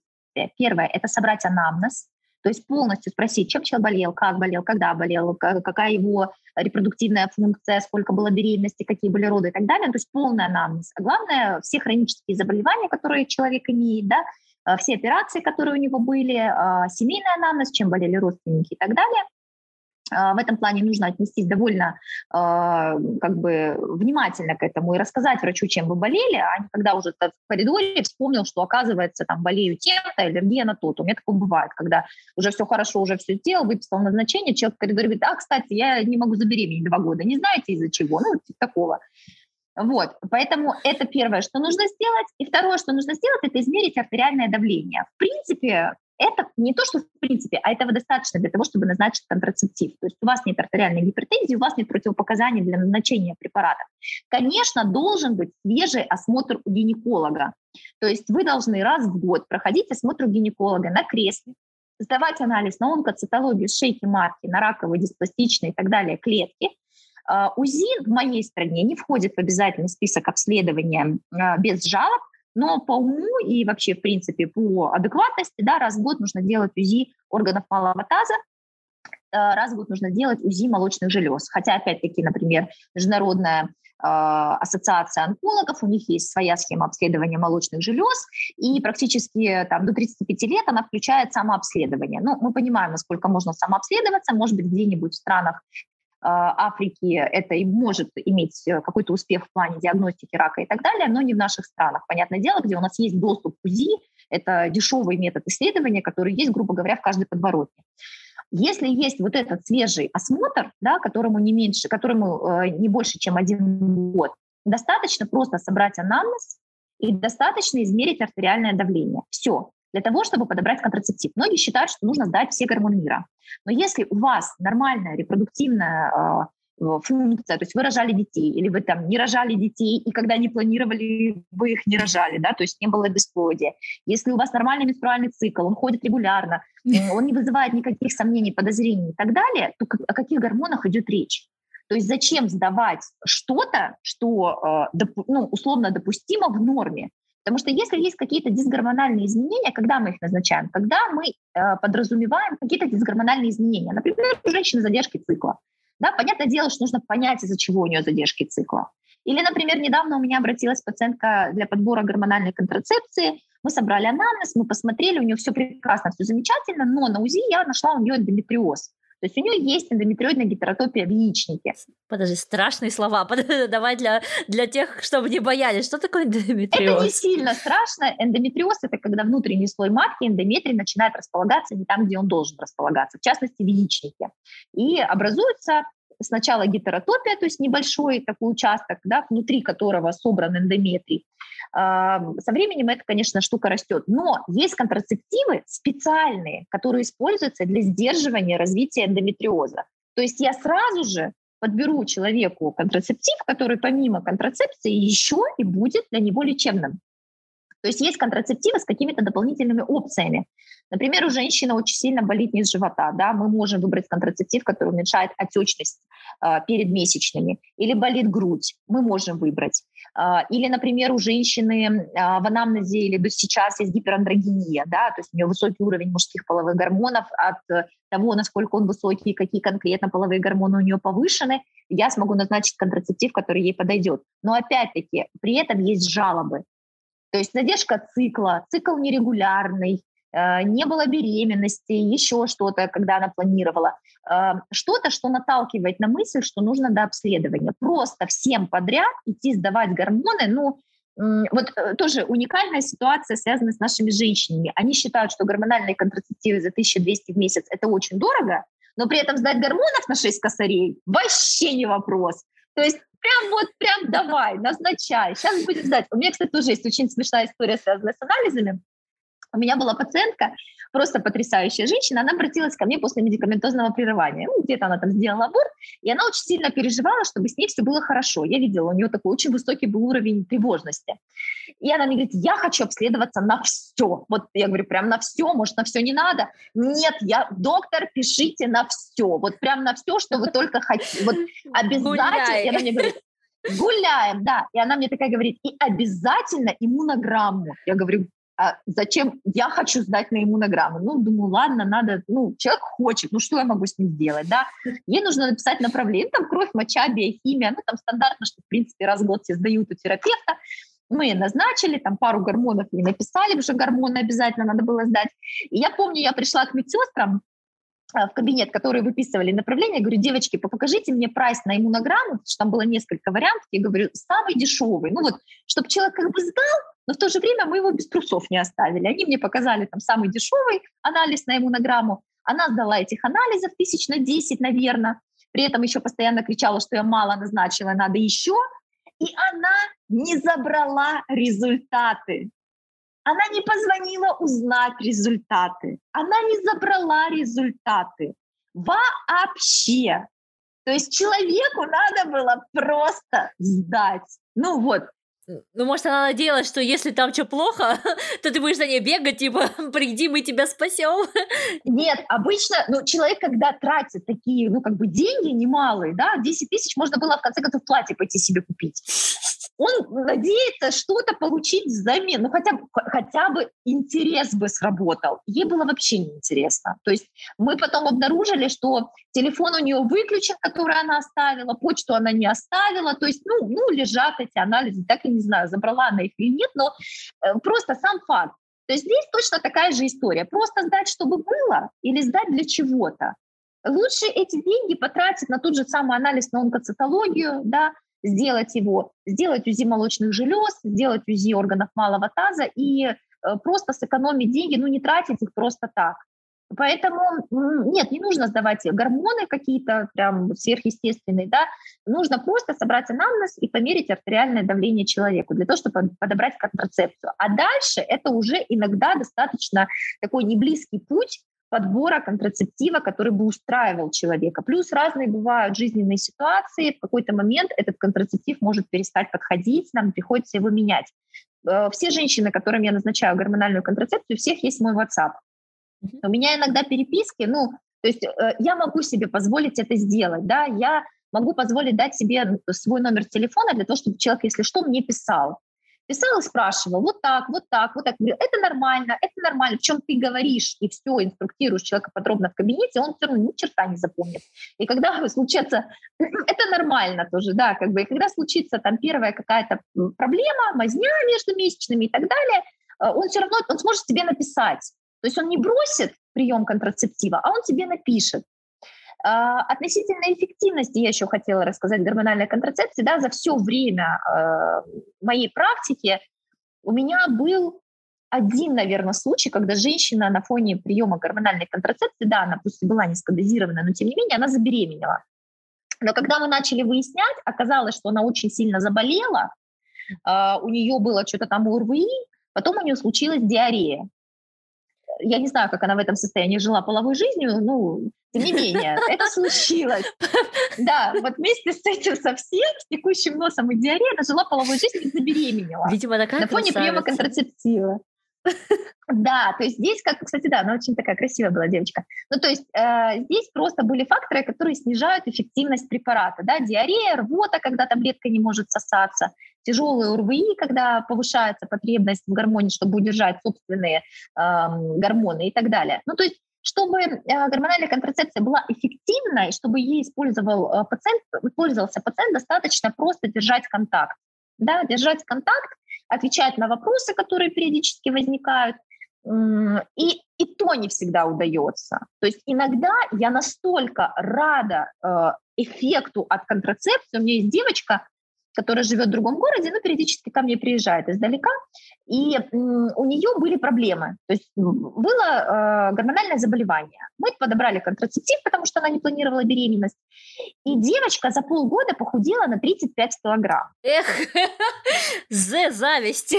Первое – это собрать анамнез, то есть полностью спросить, чем человек болел, как болел, когда болел, какая его репродуктивная функция, сколько было беременности, какие были роды и так далее. То есть полный анамнез. А главное, все хронические заболевания, которые человек имеет, да, э, все операции, которые у него были, э, семейный анамнез, чем болели родственники и так далее. А, в этом плане нужно отнестись довольно а, как бы внимательно к этому и рассказать врачу, чем вы болели, а не когда уже в коридоре вспомнил, что оказывается там болею тем-то, аллергия на то-то. У меня такое бывает, когда уже все хорошо, уже все сделал, выписал назначение, человек в коридоре говорит, а, кстати, я не могу забеременеть два года, не знаете из-за чего? Ну, типа такого. Вот, поэтому это первое, что нужно сделать. И второе, что нужно сделать, это измерить артериальное давление. В принципе, это не то, что в принципе, а этого достаточно для того, чтобы назначить контрацептив. То есть у вас нет артериальной гипертензии, у вас нет противопоказаний для назначения препарата. Конечно, должен быть свежий осмотр у гинеколога. То есть вы должны раз в год проходить осмотр у гинеколога на кресле, сдавать анализ на онкоцитологию шейки матки, на раковые, диспластичные и так далее клетки. А, УЗИ в моей стране не входит в обязательный список обследования а, без жалоб, но по уму и вообще, в принципе, по адекватности, да, раз в год нужно делать УЗИ органов малого таза, э, раз в год нужно делать УЗИ молочных желез. Хотя, опять-таки, например, Международная э, ассоциация онкологов, у них есть своя схема обследования молочных желез, и практически там, до 35 лет она включает самообследование. Ну, мы понимаем, насколько можно самообследоваться, может быть, где-нибудь в странах Африки это и может иметь э, какой-то успех в плане диагностики рака и так далее, но не в наших странах. Понятное дело, где у нас есть доступ к УЗИ, это дешевый метод исследования, который есть, грубо говоря, в каждой подворотне. Если есть вот этот свежий осмотр, да, которому не меньше, которому э, не больше, чем один год, достаточно просто собрать анамнез и достаточно измерить артериальное давление. Все для того, чтобы подобрать контрацептив. Многие считают, что нужно сдать все гормоны мира. Но если у вас нормальная репродуктивная э, функция, то есть вы рожали детей, или вы там не рожали детей, и когда не планировали, вы их не рожали, да, то есть не было бесплодия. Если у вас нормальный менструальный цикл, он ходит регулярно, он не вызывает никаких сомнений, подозрений и так далее, то о каких гормонах идет речь? То есть зачем сдавать что-то, что э, ну, условно допустимо в норме? Потому что если есть какие-то дисгормональные изменения, когда мы их назначаем? Когда мы э, подразумеваем какие-то дисгормональные изменения. Например, у женщины задержки цикла. Да, понятное дело, что нужно понять, из-за чего у нее задержки цикла. Или, например, недавно у меня обратилась пациентка для подбора гормональной контрацепции. Мы собрали анамнез, мы посмотрели, у нее все прекрасно, все замечательно, но на УЗИ я нашла у нее эндометриоз. То есть у нее есть эндометриоидная гетеротопия в яичнике. Подожди, страшные слова. Давай для, для тех, чтобы не боялись. Что такое эндометриоз? Это не сильно страшно. Эндометриоз – это когда внутренний слой матки, эндометрий, начинает располагаться не там, где он должен располагаться, в частности, в яичнике. И образуется сначала гетеротопия, то есть небольшой такой участок, да, внутри которого собран эндометрий. Со временем это, конечно, штука растет. Но есть контрацептивы специальные, которые используются для сдерживания развития эндометриоза. То есть я сразу же подберу человеку контрацептив, который помимо контрацепции еще и будет для него лечебным. То есть есть контрацептивы с какими-то дополнительными опциями. Например, у женщины очень сильно болит низ живота, да, мы можем выбрать контрацептив, который уменьшает отечность э, перед месячными. Или болит грудь, мы можем выбрать. Э, или, например, у женщины э, в анамнезе или до сейчас есть гиперандрогения, да, то есть у нее высокий уровень мужских половых гормонов от того, насколько он высокий, какие конкретно половые гормоны у нее повышены, я смогу назначить контрацептив, который ей подойдет. Но опять-таки, при этом есть жалобы. То есть задержка цикла, цикл нерегулярный, э, не было беременности, еще что-то, когда она планировала. Э, что-то, что наталкивает на мысль, что нужно до обследования. Просто всем подряд идти сдавать гормоны, ну, вот э, тоже уникальная ситуация, связанная с нашими женщинами. Они считают, что гормональные контрацептивы за 1200 в месяц – это очень дорого, но при этом сдать гормонов на 6 косарей – вообще не вопрос. То есть прям вот, прям давай, назначай, сейчас будем знать. У меня, кстати, тоже есть очень смешная история, связанная с анализами. У меня была пациентка, просто потрясающая женщина, она обратилась ко мне после медикаментозного прерывания. Ну, где-то она там сделала аборт, и она очень сильно переживала, чтобы с ней все было хорошо. Я видела, у нее такой очень высокий был уровень тревожности. И она мне говорит, я хочу обследоваться на все. Вот я говорю, прям на все, может, на все не надо? Нет, я, доктор, пишите на все. Вот прям на все, что вы только хотите. Вот обязательно. И она мне говорит, гуляем, да. И она мне такая говорит, и обязательно иммунограмму. Я говорю, а зачем я хочу сдать на иммунограмму? Ну, думаю, ладно, надо, ну, человек хочет, ну, что я могу с ним сделать, да? Ей нужно написать направление, там кровь, моча, биохимия, ну, там стандартно, что, в принципе, раз в год все сдают у терапевта. Мы назначили, там пару гормонов не написали, уже гормоны обязательно надо было сдать. И я помню, я пришла к медсестрам, а, в кабинет, которые выписывали направление, я говорю, девочки, покажите мне прайс на иммунограмму, потому что там было несколько вариантов, я говорю, самый дешевый, ну вот, чтобы человек как бы сдал, но в то же время мы его без трусов не оставили. Они мне показали там самый дешевый анализ на иммунограмму. Она сдала этих анализов тысяч на 10, наверное. При этом еще постоянно кричала, что я мало назначила, надо еще. И она не забрала результаты. Она не позвонила узнать результаты. Она не забрала результаты. Вообще. То есть человеку надо было просто сдать. Ну вот, ну, может, она надеялась, что если там что плохо, то ты будешь за ней бегать, типа, приди, мы тебя спасем. Нет, обычно, ну, человек, когда тратит такие, ну, как бы деньги немалые, да, 10 тысяч можно было, в конце концов, платье пойти себе купить он надеется что-то получить взамен, ну хотя, хотя бы интерес бы сработал. Ей было вообще неинтересно. То есть мы потом обнаружили, что телефон у нее выключен, который она оставила, почту она не оставила, то есть, ну, ну лежат эти анализы, так и не знаю, забрала она их или нет, но э, просто сам факт. То есть здесь точно такая же история. Просто сдать, чтобы было, или сдать для чего-то. лучше эти деньги потратить на тот же самый анализ на онкоцитологию, да, сделать его, сделать УЗИ молочных желез, сделать УЗИ органов малого таза и э, просто сэкономить деньги, ну не тратить их просто так. Поэтому нет, не нужно сдавать гормоны какие-то прям сверхъестественные, да, нужно просто собрать анамнез и померить артериальное давление человеку для того, чтобы подобрать контрацепцию. А дальше это уже иногда достаточно такой неблизкий путь подбора контрацептива, который бы устраивал человека. Плюс разные бывают жизненные ситуации. В какой-то момент этот контрацептив может перестать подходить, нам приходится его менять. Э, все женщины, которым я назначаю гормональную контрацепцию, у всех есть мой WhatsApp. У меня иногда переписки, ну, то есть э, я могу себе позволить это сделать, да, я могу позволить дать себе свой номер телефона для того, чтобы человек, если что, мне писал. Писал и спрашивал, вот так, вот так, вот так. Говорю, это нормально, это нормально. В чем ты говоришь и все, инструктируешь человека подробно в кабинете, он все равно ни черта не запомнит. И когда случится, это нормально тоже, да, как бы, и когда случится там первая какая-то проблема, мазня между месячными и так далее, э, он все равно, он сможет тебе написать. То есть он не бросит прием контрацептива, а он тебе напишет. А, относительно эффективности я еще хотела рассказать гормональной контрацепции. Да, за все время э, моей практики у меня был один, наверное, случай, когда женщина на фоне приема гормональной контрацепции, да, она пусть и была низкодозированная, но тем не менее она забеременела. Но когда мы начали выяснять, оказалось, что она очень сильно заболела, э, у нее было что-то там УРВИ, потом у нее случилась диарея я не знаю, как она в этом состоянии жила половой жизнью, ну, тем не менее, это случилось. Да, вот вместе с этим совсем, с текущим носом и диареей, она жила половой жизнью и забеременела. Видимо, такая На фоне приема контрацептива. Да, то есть здесь, как, кстати, да, она очень такая красивая была девочка. Ну, то есть э, здесь просто были факторы, которые снижают эффективность препарата, да, диарея, рвота, когда таблетка не может сосаться, тяжелые УРВИ, когда повышается потребность в гормоне, чтобы удержать собственные э, гормоны и так далее. Ну, то есть чтобы э, гормональная контрацепция была эффективной, чтобы ей использовал э, пациент, пользовался пациент, достаточно просто держать контакт. Да, держать контакт, отвечать на вопросы, которые периодически возникают, и, и то не всегда удается. То есть иногда я настолько рада э, эффекту от контрацепции. У меня есть девочка, которая живет в другом городе, но периодически ко мне приезжает издалека, и у нее были проблемы. То есть было э, гормональное заболевание. Мы подобрали контрацептив, потому что она не планировала беременность. И девочка за полгода похудела на 35 килограмм. Эх, за зависть.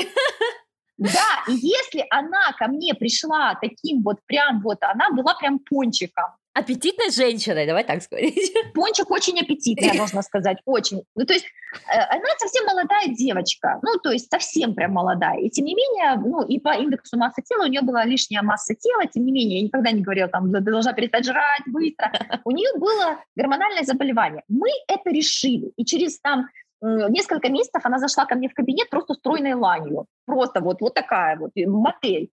Да, и если она ко мне пришла таким вот прям вот, она была прям пончиком, аппетитной женщиной, давай так сказать. Пончик очень аппетитный, я должна сказать, очень. Ну, то есть э, она совсем молодая девочка, ну, то есть совсем прям молодая. И тем не менее, ну, и по индексу массы тела у нее была лишняя масса тела, тем не менее, я никогда не говорила, там, ты должна перестать жрать быстро. У нее было гормональное заболевание. Мы это решили. И через там несколько месяцев она зашла ко мне в кабинет просто стройной ланью. Просто вот, вот такая вот модель.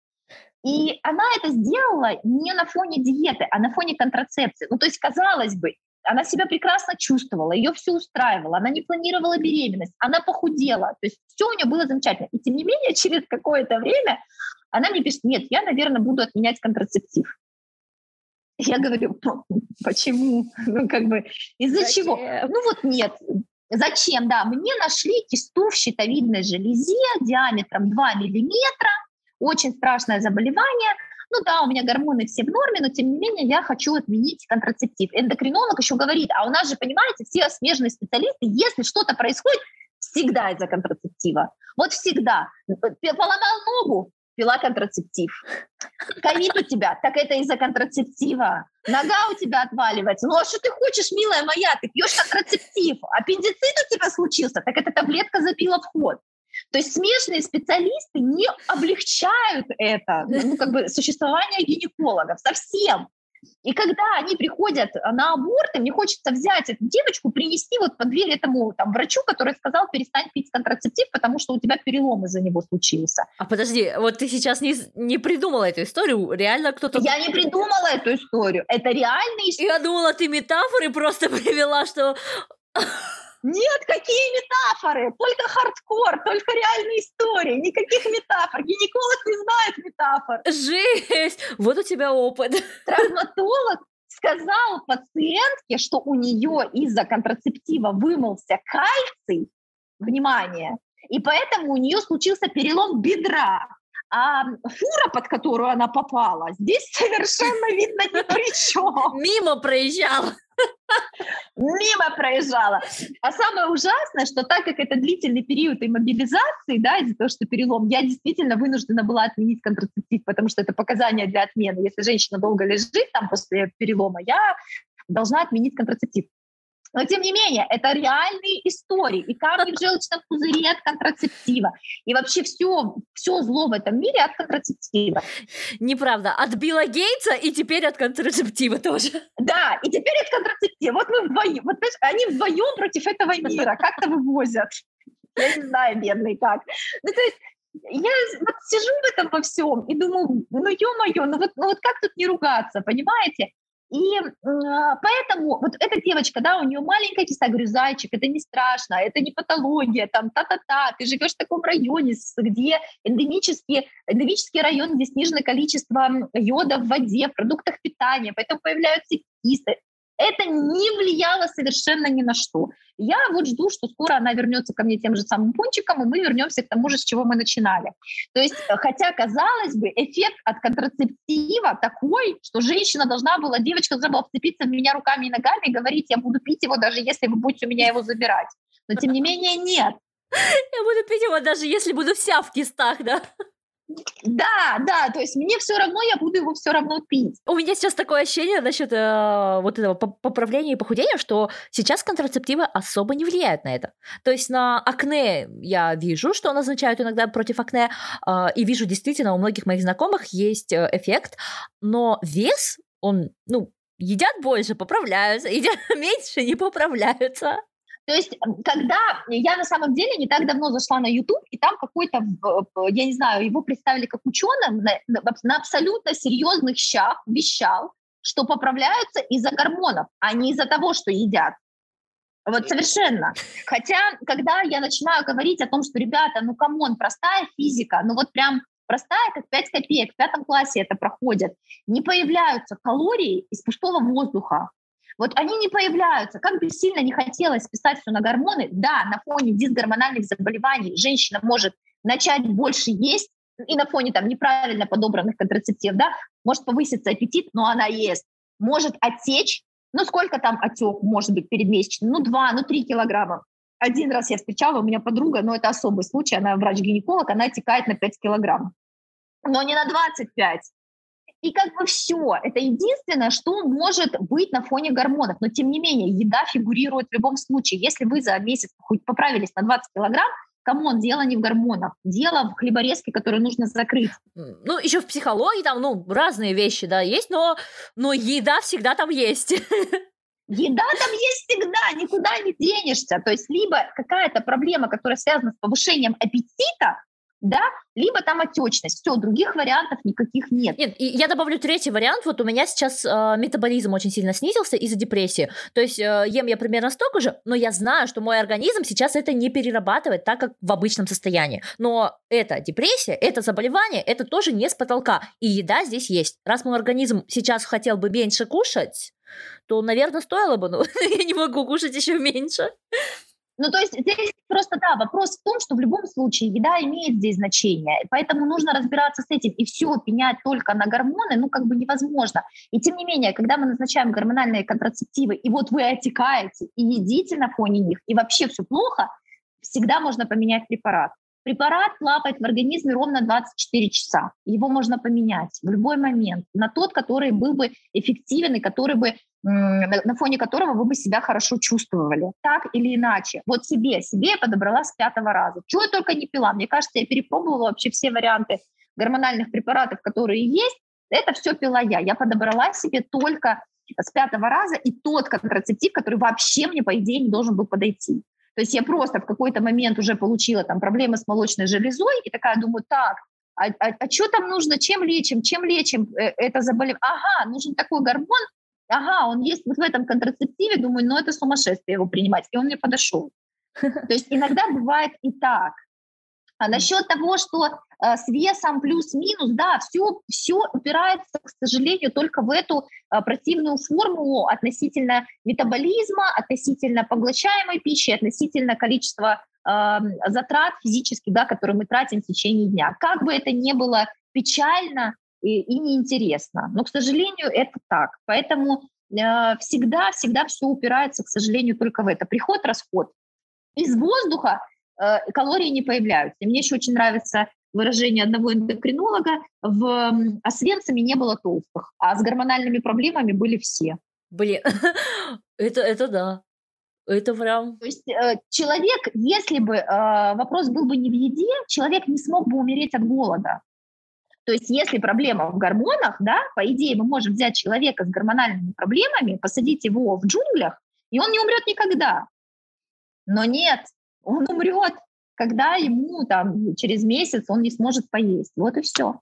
И она это сделала не на фоне диеты, а на фоне контрацепции. Ну, то есть, казалось бы, она себя прекрасно чувствовала, ее все устраивало, она не планировала беременность, она похудела, то есть все у нее было замечательно. И тем не менее, через какое-то время она мне пишет, нет, я, наверное, буду отменять контрацептив. Я говорю, почему? Ну, как бы, из-за чего? Ну, вот нет. Зачем? Да, мне нашли кисту в щитовидной железе диаметром 2 миллиметра, очень страшное заболевание. Ну да, у меня гормоны все в норме, но тем не менее я хочу отменить контрацептив. Эндокринолог еще говорит, а у нас же, понимаете, все смежные специалисты, если что-то происходит, всегда из-за контрацептива. Вот всегда. Поломал ногу, пила контрацептив. Ковид у тебя, так это из-за контрацептива. Нога у тебя отваливается. Ну а что ты хочешь, милая моя? Ты пьешь контрацептив. Аппендицит у тебя случился, так эта таблетка забила вход. То есть смежные специалисты не облегчают это, ну, как бы существование гинекологов совсем. И когда они приходят на аборты, мне хочется взять эту девочку, принести вот под дверь этому там, врачу, который сказал, перестань пить контрацептив, потому что у тебя перелом из-за него случился. А подожди, вот ты сейчас не, не придумала эту историю, реально кто-то... Я не придумала эту историю, это реальная история. Я думала, ты метафоры просто привела, что нет, какие метафоры? Только хардкор, только реальные истории, никаких метафор. Гинеколог не знает метафор. Жесть! Вот у тебя опыт. Травматолог сказал пациентке, что у нее из-за контрацептива вымылся кальций, внимание, и поэтому у нее случился перелом бедра. А фура, под которую она попала, здесь совершенно видно ни при чем. Мимо проезжала. Мимо проезжала. А самое ужасное, что так как это длительный период иммобилизации, да, из-за того, что перелом, я действительно вынуждена была отменить контрацептив, потому что это показание для отмены. Если женщина долго лежит там после перелома, я должна отменить контрацептив. Но, тем не менее, это реальные истории. И камни в желчном пузыре от контрацептива. И вообще все, все зло в этом мире от контрацептива. Неправда. От Билла Гейтса и теперь от контрацептива тоже. Да, и теперь от контрацептива. Вот мы вдвоем. Вот, они вдвоем против этого мира как-то вывозят. Я не знаю, бедный как. Ну, то есть я вот сижу в этом во всем и думаю, ну, ё-моё, ну вот, ну вот как тут не ругаться, понимаете? И э, поэтому вот эта девочка, да, у нее маленькая киста, говорю, зайчик, это не страшно, это не патология, там, та-та-та, ты живешь в таком районе, где эндемический, эндемический район, где снижено количество йода в воде, в продуктах питания, поэтому появляются кисты это не влияло совершенно ни на что. Я вот жду, что скоро она вернется ко мне тем же самым пончиком, и мы вернемся к тому же, с чего мы начинали. То есть, э, хотя, казалось бы, эффект от контрацептива такой, что женщина должна была, девочка должна была вцепиться в меня руками и ногами и говорить, я буду пить его, даже если вы будете у меня его забирать. Но, тем не менее, нет. Я буду пить его, даже если буду вся в кистах, да? Да, да, то есть мне все равно, я буду его все равно пить. У меня сейчас такое ощущение насчет э, вот этого поправления и похудения, что сейчас контрацептивы особо не влияют на это. То есть на акне я вижу, что назначают иногда против акне, э, и вижу действительно у многих моих знакомых есть э, эффект, но вес, он, ну, едят больше, поправляются, едят меньше, не поправляются. То есть, когда я на самом деле не так давно зашла на YouTube, и там какой-то, я не знаю, его представили как ученым на, на абсолютно серьезных щах вещал, что поправляются из-за гормонов, а не из-за того, что едят. Вот совершенно. Хотя, когда я начинаю говорить о том, что, ребята, ну, come on, простая физика, ну, вот прям простая, как 5 копеек, в пятом классе это проходит, не появляются калории из пустого воздуха. Вот они не появляются. Как бы сильно не хотелось писать все на гормоны, да, на фоне дисгормональных заболеваний женщина может начать больше есть, и на фоне там неправильно подобранных контрацептив, да, может повыситься аппетит, но она ест. Может отсечь, ну сколько там отек может быть перед месячным? Ну 2, ну 3 килограмма. Один раз я встречала, у меня подруга, но это особый случай, она врач-гинеколог, она отекает на 5 килограмм. Но не на 25. И как бы все. Это единственное, что может быть на фоне гормонов. Но тем не менее, еда фигурирует в любом случае. Если вы за месяц хоть поправились на 20 килограмм, come on, дело не в гормонах, дело в хлеборезке, которую нужно закрыть. Ну, еще в психологии там, ну, разные вещи, да, есть, но, но еда всегда там есть. Еда там есть всегда, никуда не денешься. То есть либо какая-то проблема, которая связана с повышением аппетита, да, либо там отечность. Все, других вариантов никаких нет. Нет, и я добавлю третий вариант. Вот у меня сейчас э, метаболизм очень сильно снизился из-за депрессии. То есть э, ем я примерно столько же, но я знаю, что мой организм сейчас это не перерабатывает так, как в обычном состоянии. Но это депрессия, это заболевание, это тоже не с потолка. И еда здесь есть. Раз мой организм сейчас хотел бы меньше кушать, то, наверное, стоило бы, но я не могу кушать еще меньше. Ну, то есть здесь просто, да, вопрос в том, что в любом случае еда имеет здесь значение, поэтому нужно разбираться с этим, и все пенять только на гормоны, ну, как бы невозможно. И тем не менее, когда мы назначаем гормональные контрацептивы, и вот вы отекаете и едите на фоне них, и вообще все плохо, всегда можно поменять препарат. Препарат плавает в организме ровно 24 часа. Его можно поменять в любой момент на тот, который был бы эффективен и который бы на фоне которого вы бы себя хорошо чувствовали. Так или иначе. Вот себе, себе я подобрала с пятого раза. Чего я только не пила. Мне кажется, я перепробовала вообще все варианты гормональных препаратов, которые есть. Это все пила я. Я подобрала себе только с пятого раза и тот контрацептив, который вообще мне, по идее, не должен был подойти. То есть я просто в какой-то момент уже получила там проблемы с молочной железой и такая думаю, так, а, а, а что там нужно, чем лечим, чем лечим э, это заболевание? Ага, нужен такой гормон, ага, он есть вот в этом контрацептиве, думаю, ну это сумасшествие его принимать, и он мне подошел. То есть иногда бывает и так. А насчет того, что э, с весом плюс-минус, да, все, все упирается, к сожалению, только в эту э, противную формулу относительно метаболизма, относительно поглощаемой пищи, относительно количества э, затрат физических, да, которые мы тратим в течение дня. Как бы это ни было печально и, и неинтересно, но, к сожалению, это так. Поэтому э, всегда, всегда все упирается, к сожалению, только в это. Приход, расход. Из воздуха Э, калории не появляются. И мне еще очень нравится выражение одного эндокринолога, в Освенциме не было толстых, а с гормональными проблемами были все. Блин, это, это да. Это прям... То есть э, человек, если бы э, вопрос был бы не в еде, человек не смог бы умереть от голода. То есть если проблема в гормонах, да, по идее мы можем взять человека с гормональными проблемами, посадить его в джунглях, и он не умрет никогда. Но нет, он умрет, когда ему там через месяц он не сможет поесть. Вот и все.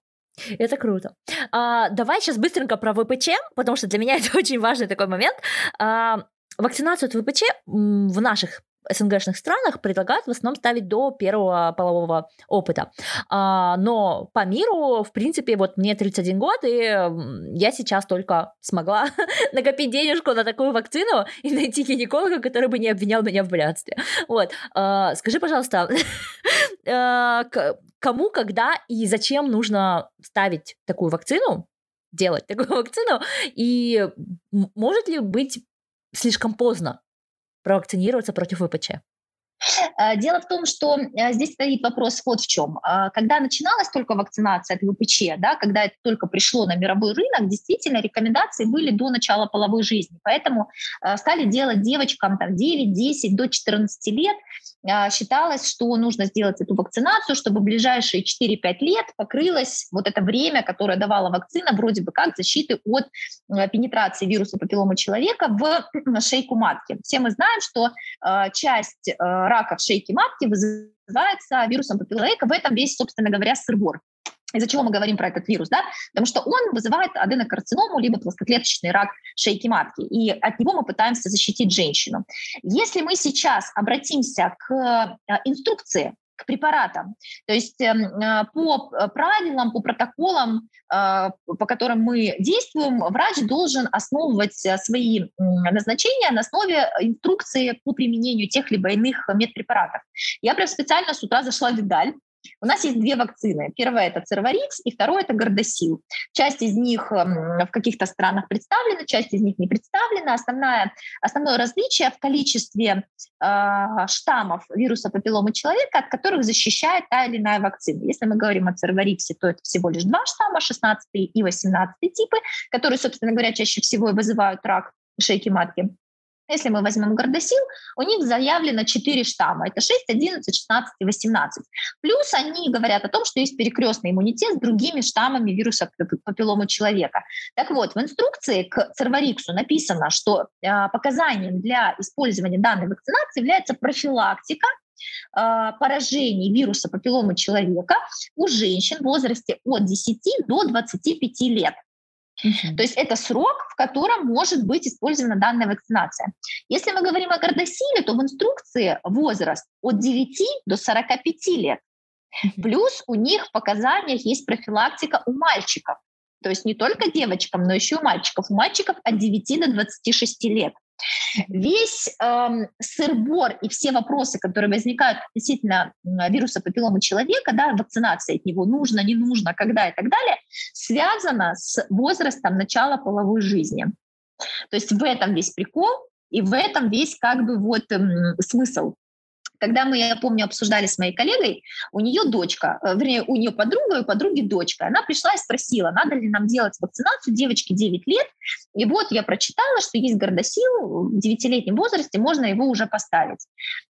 Это круто. А, давай сейчас быстренько про ВПЧ, потому что для меня это очень важный такой момент. А, вакцинацию от ВПЧ в наших СНГшных странах предлагают в основном ставить до первого полового опыта. А, но по миру, в принципе, вот мне 31 год, и я сейчас только смогла накопить денежку на такую вакцину и найти гинеколога, который бы не обвинял меня в блядстве. Вот. А, скажи, пожалуйста, а, кому, когда и зачем нужно ставить такую вакцину, делать такую вакцину, и может ли быть слишком поздно провакцинироваться против ВПЧ? Э, дело в том, что э, здесь стоит вопрос вот в чем. Э, когда начиналась только вакцинация от ВПЧ, да, когда это только пришло на мировой рынок, действительно рекомендации были до начала половой жизни. Поэтому стали делать девочкам там, 9, 10, до 14 лет. Считалось, что нужно сделать эту вакцинацию, чтобы в ближайшие 4-5 лет покрылось вот это время, которое давала вакцина, вроде бы как защиты от пенетрации вируса папиллома человека в шейку матки. Все мы знаем, что часть рака в шейке матки вызывается вирусом папиллоэка. В этом весь, собственно говоря, сырбор. Из-за чего мы говорим про этот вирус, да? Потому что он вызывает аденокарциному, либо плоскоклеточный рак шейки матки, и от него мы пытаемся защитить женщину. Если мы сейчас обратимся к э, инструкции к препаратам. То есть эм, э, по правилам, по протоколам, э, по которым мы действуем, врач должен основывать свои назначения на основе инструкции по применению тех либо иных медпрепаратов. Я прям специально с утра зашла в Видаль, у нас есть две вакцины. Первая – это Церварикс, и второе – это Гордосил. Часть из них эм, в каких-то странах представлена, часть из них не представлена. Основное, основное различие в количестве э, штаммов вируса папилломы человека, от которых защищает та или иная вакцина. Если мы говорим о Цервариксе, то это всего лишь два штамма, 16 и 18 типы, которые, собственно говоря, чаще всего и вызывают рак шейки матки. Если мы возьмем гордосил, у них заявлено 4 штамма. Это 6, 11, 16 и 18. Плюс они говорят о том, что есть перекрестный иммунитет с другими штаммами вируса папилломы человека. Так вот, в инструкции к цервариксу написано, что э, показанием для использования данной вакцинации является профилактика э, поражений вируса папилломы человека у женщин в возрасте от 10 до 25 лет. То есть это срок, в котором может быть использована данная вакцинация. Если мы говорим о гордосиле, то в инструкции возраст от 9 до 45 лет. Плюс у них в показаниях есть профилактика у мальчиков. То есть не только девочкам, но еще и у мальчиков. У мальчиков от 9 до 26 лет. Весь эм, сырбор и все вопросы, которые возникают относительно вируса папилломы человека, да, вакцинация от него нужно, не нужно, когда и так далее, связано с возрастом начала половой жизни. То есть в этом весь прикол и в этом весь как бы вот эм, смысл когда мы, я помню, обсуждали с моей коллегой, у нее дочка, э, вернее, у нее подруга, у подруги дочка. Она пришла и спросила, надо ли нам делать вакцинацию девочке 9 лет. И вот я прочитала, что есть гордосил в 9-летнем возрасте, можно его уже поставить.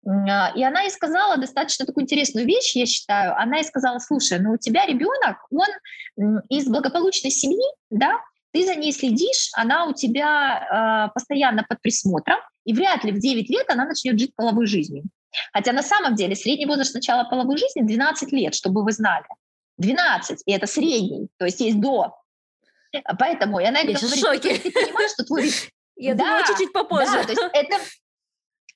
А, и она и сказала достаточно такую интересную вещь, я считаю. Она и сказала, слушай, ну у тебя ребенок, он из благополучной семьи, да, ты за ней следишь, она у тебя э, постоянно под присмотром, и вряд ли в 9 лет она начнет жить половой жизнью. Хотя на самом деле средний возраст начала половой жизни 12 лет, чтобы вы знали. 12, и это средний, то есть есть до. Поэтому и она говорит, шоке. ты понимаешь, что твой... Я да, думала чуть-чуть попозже. Да, то есть это,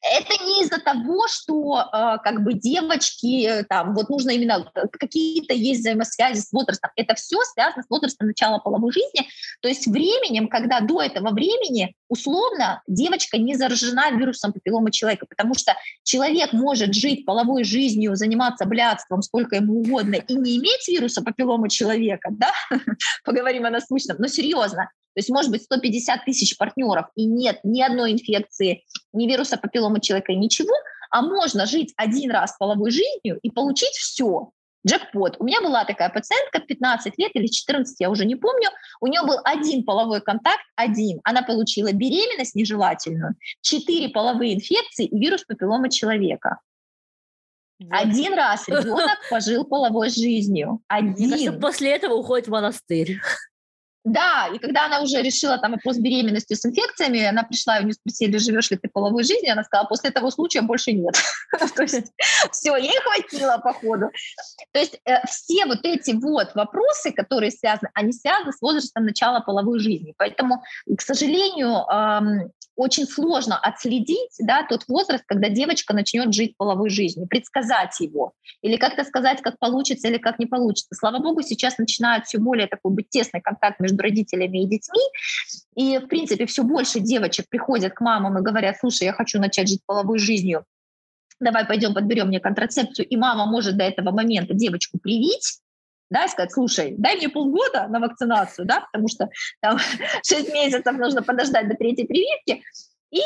Это не из-за того, что э, как бы девочки, э, там, вот нужно именно э, какие-то есть взаимосвязи с возрастом. Это все связано с возрастом начала половой жизни. То есть временем, когда до этого времени условно девочка не заражена вирусом папиллома человека, потому что человек может жить половой жизнью, заниматься блядством сколько ему угодно и не иметь вируса папиллома человека, да? Поговорим о насущном. Но серьезно, есть может быть 150 тысяч партнеров и нет ни одной инфекции, ни вируса папиллома человека, ничего, а можно жить один раз половой жизнью и получить все. Джекпот. У меня была такая пациентка 15 лет или 14, я уже не помню. У нее был один половой контакт, один. Она получила беременность нежелательную, четыре половые инфекции и вирус папиллома человека. Вот. Один раз ребенок пожил половой жизнью. Один. Мне кажется, после этого уходит в монастырь. Да, и когда она уже решила там вопрос беременности с инфекциями, она пришла и у нее спросили, живешь ли ты половой жизнью, она сказала, после этого случая больше нет. То есть все, ей хватило, походу. То есть э, все вот эти вот вопросы, которые связаны, они связаны с возрастом начала половой жизни. Поэтому, к сожалению, очень сложно отследить да, тот возраст, когда девочка начнет жить половой жизнью, предсказать его, или как-то сказать, как получится или как не получится. Слава богу, сейчас начинает все более такой быть тесный контакт между родителями и детьми, и, в принципе, все больше девочек приходят к мамам и говорят, слушай, я хочу начать жить половой жизнью, давай пойдем подберем мне контрацепцию, и мама может до этого момента девочку привить, да, и сказать, слушай, дай мне полгода на вакцинацию, да, потому что там 6 месяцев нужно подождать до третьей прививки, и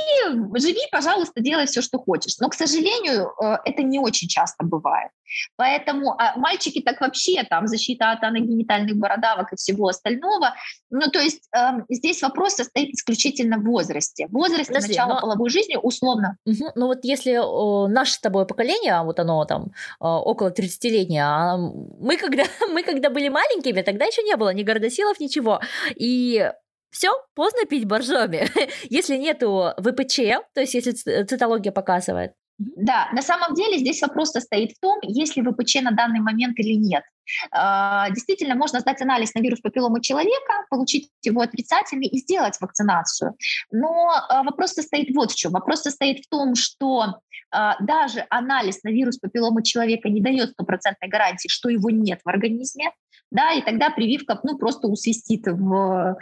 живи, пожалуйста, делай все, что хочешь. Но, к сожалению, э, это не очень часто бывает. Поэтому а мальчики так вообще, там, защита от аногенитальных бородавок и всего остального. Ну, то есть э, здесь вопрос состоит исключительно в возрасте. В возрасте Подожди, начала но... половой жизни условно. Угу. Ну, вот если э, наше с тобой поколение, вот оно там э, около 30-летнее, а мы когда, мы когда были маленькими, тогда еще не было ни городосилов, ничего. И все, поздно пить боржоми. если нету ВПЧ, то есть если цитология показывает. Да, на самом деле здесь вопрос состоит в том, есть ли ВПЧ на данный момент или нет. А, действительно, можно сдать анализ на вирус папиллома человека, получить его отрицательный и сделать вакцинацию. Но а, вопрос состоит вот в чем. Вопрос состоит в том, что а, даже анализ на вирус папиллома человека не дает стопроцентной гарантии, что его нет в организме да, и тогда прививка ну, просто усвистит в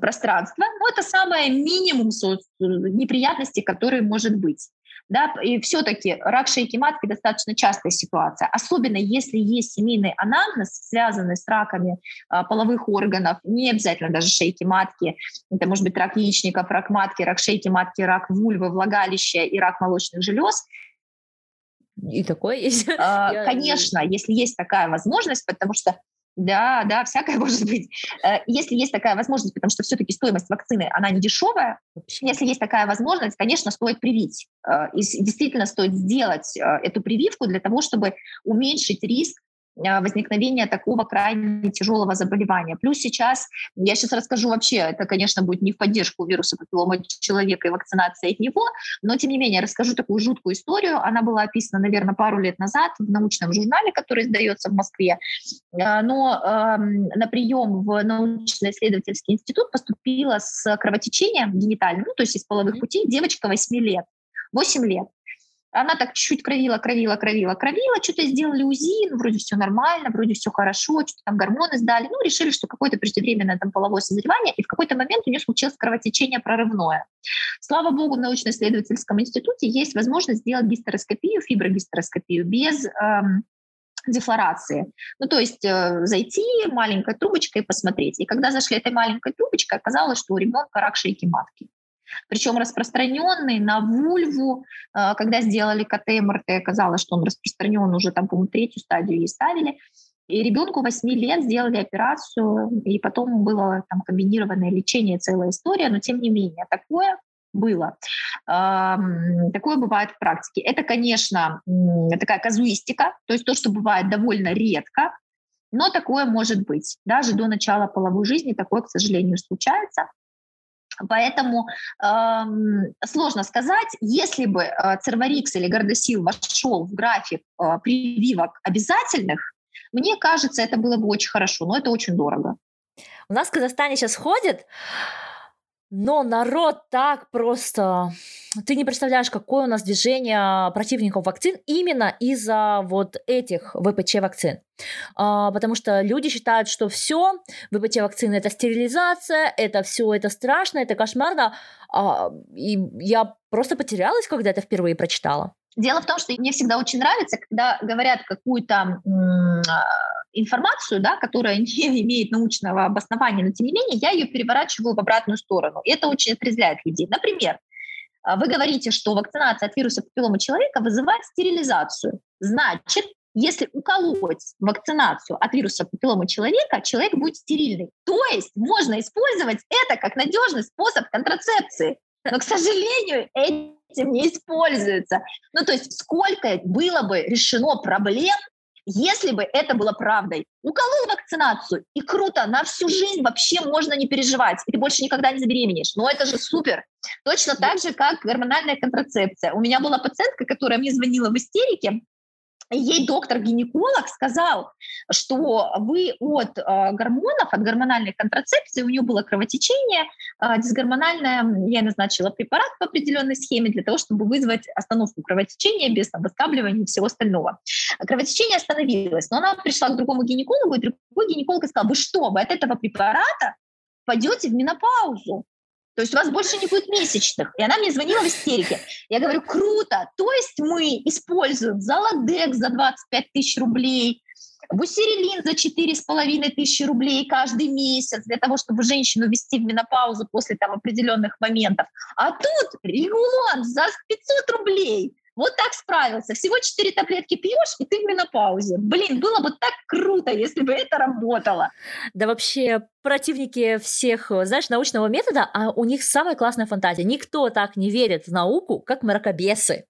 пространство. Но это самое минимум неприятностей, которые может быть. Да, и все-таки рак шейки матки достаточно частая ситуация, особенно если есть семейный анамнез, связанный с раками а, половых органов, не обязательно даже шейки матки, это может быть рак яичников, рак матки, рак шейки матки, рак вульвы, влагалища и рак молочных желез. И такое есть. А, конечно, если есть такая возможность, потому что да, да, всякое может быть. Э, если есть такая возможность, потому что все-таки стоимость вакцины, она не дешевая, если есть такая возможность, конечно, стоит привить. Э, и действительно стоит сделать э, эту прививку для того, чтобы уменьшить риск возникновения такого крайне тяжелого заболевания. Плюс сейчас, я сейчас расскажу вообще, это, конечно, будет не в поддержку вируса папиллома человека и вакцинации от него, но, тем не менее, расскажу такую жуткую историю. Она была описана, наверное, пару лет назад в научном журнале, который издается в Москве. А, но э, на прием в научно-исследовательский институт поступила с кровотечением генитальным, ну, то есть из половых путей, девочка 8 лет. 8 лет. Она так чуть-чуть кровила, кровила, кровила, кровила, что-то сделали УЗИ, ну, вроде все нормально, вроде все хорошо, что-то там гормоны сдали, ну, решили, что какое-то преждевременное там половое созревание, и в какой-то момент у нее случилось кровотечение прорывное. Слава богу, в научно-исследовательском институте есть возможность сделать гистероскопию, фиброгистероскопию без эм, дефлорации. Ну, то есть э, зайти маленькой трубочкой и посмотреть. И когда зашли этой маленькой трубочкой, оказалось, что у ребенка рак шейки матки причем распространенный на вульву. А, когда сделали КТ, МРТ, оказалось, что он распространен уже, там, по-моему, третью стадию ей ставили. И ребенку 8 лет сделали операцию, и потом было там комбинированное лечение, целая история, но тем не менее такое было. Такое бывает в практике. Это, конечно, такая казуистика, то есть то, что бывает довольно редко, но такое может быть. Даже до начала половой жизни такое, к сожалению, случается. Поэтому эм, сложно сказать, если бы э, Церварикс или Гордосил вошел в график э, прививок обязательных, мне кажется, это было бы очень хорошо, но это очень дорого. У нас в Казахстане сейчас ходит но народ так просто... Ты не представляешь, какое у нас движение противников вакцин именно из-за вот этих ВПЧ-вакцин. А, потому что люди считают, что все, ВПЧ-вакцины это стерилизация, это все, это страшно, это кошмарно. А, и я просто потерялась, когда это впервые прочитала. Дело в том, что мне всегда очень нравится, когда говорят какую-то информацию, да, которая не имеет научного обоснования, но тем не менее я ее переворачиваю в обратную сторону. И это очень отрезвляет людей. Например, а, вы говорите, что вакцинация от вируса папиллома человека вызывает стерилизацию. Значит, если уколоть вакцинацию от вируса папиллома человека, человек будет стерильный. То есть можно использовать это как надежный способ контрацепции. Но, к сожалению, этим не используется. Ну, то есть сколько было бы решено проблем, если бы это было правдой. Уколол вакцинацию, и круто, на всю жизнь вообще можно не переживать, и ты больше никогда не забеременеешь. Но это же супер. Точно так же, как гормональная контрацепция. У меня была пациентка, которая мне звонила в истерике, ей доктор-гинеколог сказал, что вы от э, гормонов, от гормональной контрацепции, у нее было кровотечение э, дисгормональное, я назначила препарат по определенной схеме для того, чтобы вызвать остановку кровотечения без обоскабливания и всего остального. Кровотечение остановилось, но она пришла к другому гинекологу, и другой гинеколог сказал, вы что, вы от этого препарата пойдете в менопаузу? То есть у вас больше не будет месячных. И она мне звонила в истерике. Я говорю, круто. То есть мы используем Золодекс за 25 тысяч рублей, Бусерилин за 4,5 тысячи рублей каждый месяц для того, чтобы женщину ввести в менопаузу после там определенных моментов. А тут регулон за 500 рублей. Вот так справился. Всего 4 таблетки пьешь, и ты в менопаузе. Блин, было бы так круто, если бы это работало. Да вообще, противники всех, знаешь, научного метода, а у них самая классная фантазия. Никто так не верит в науку, как мракобесы.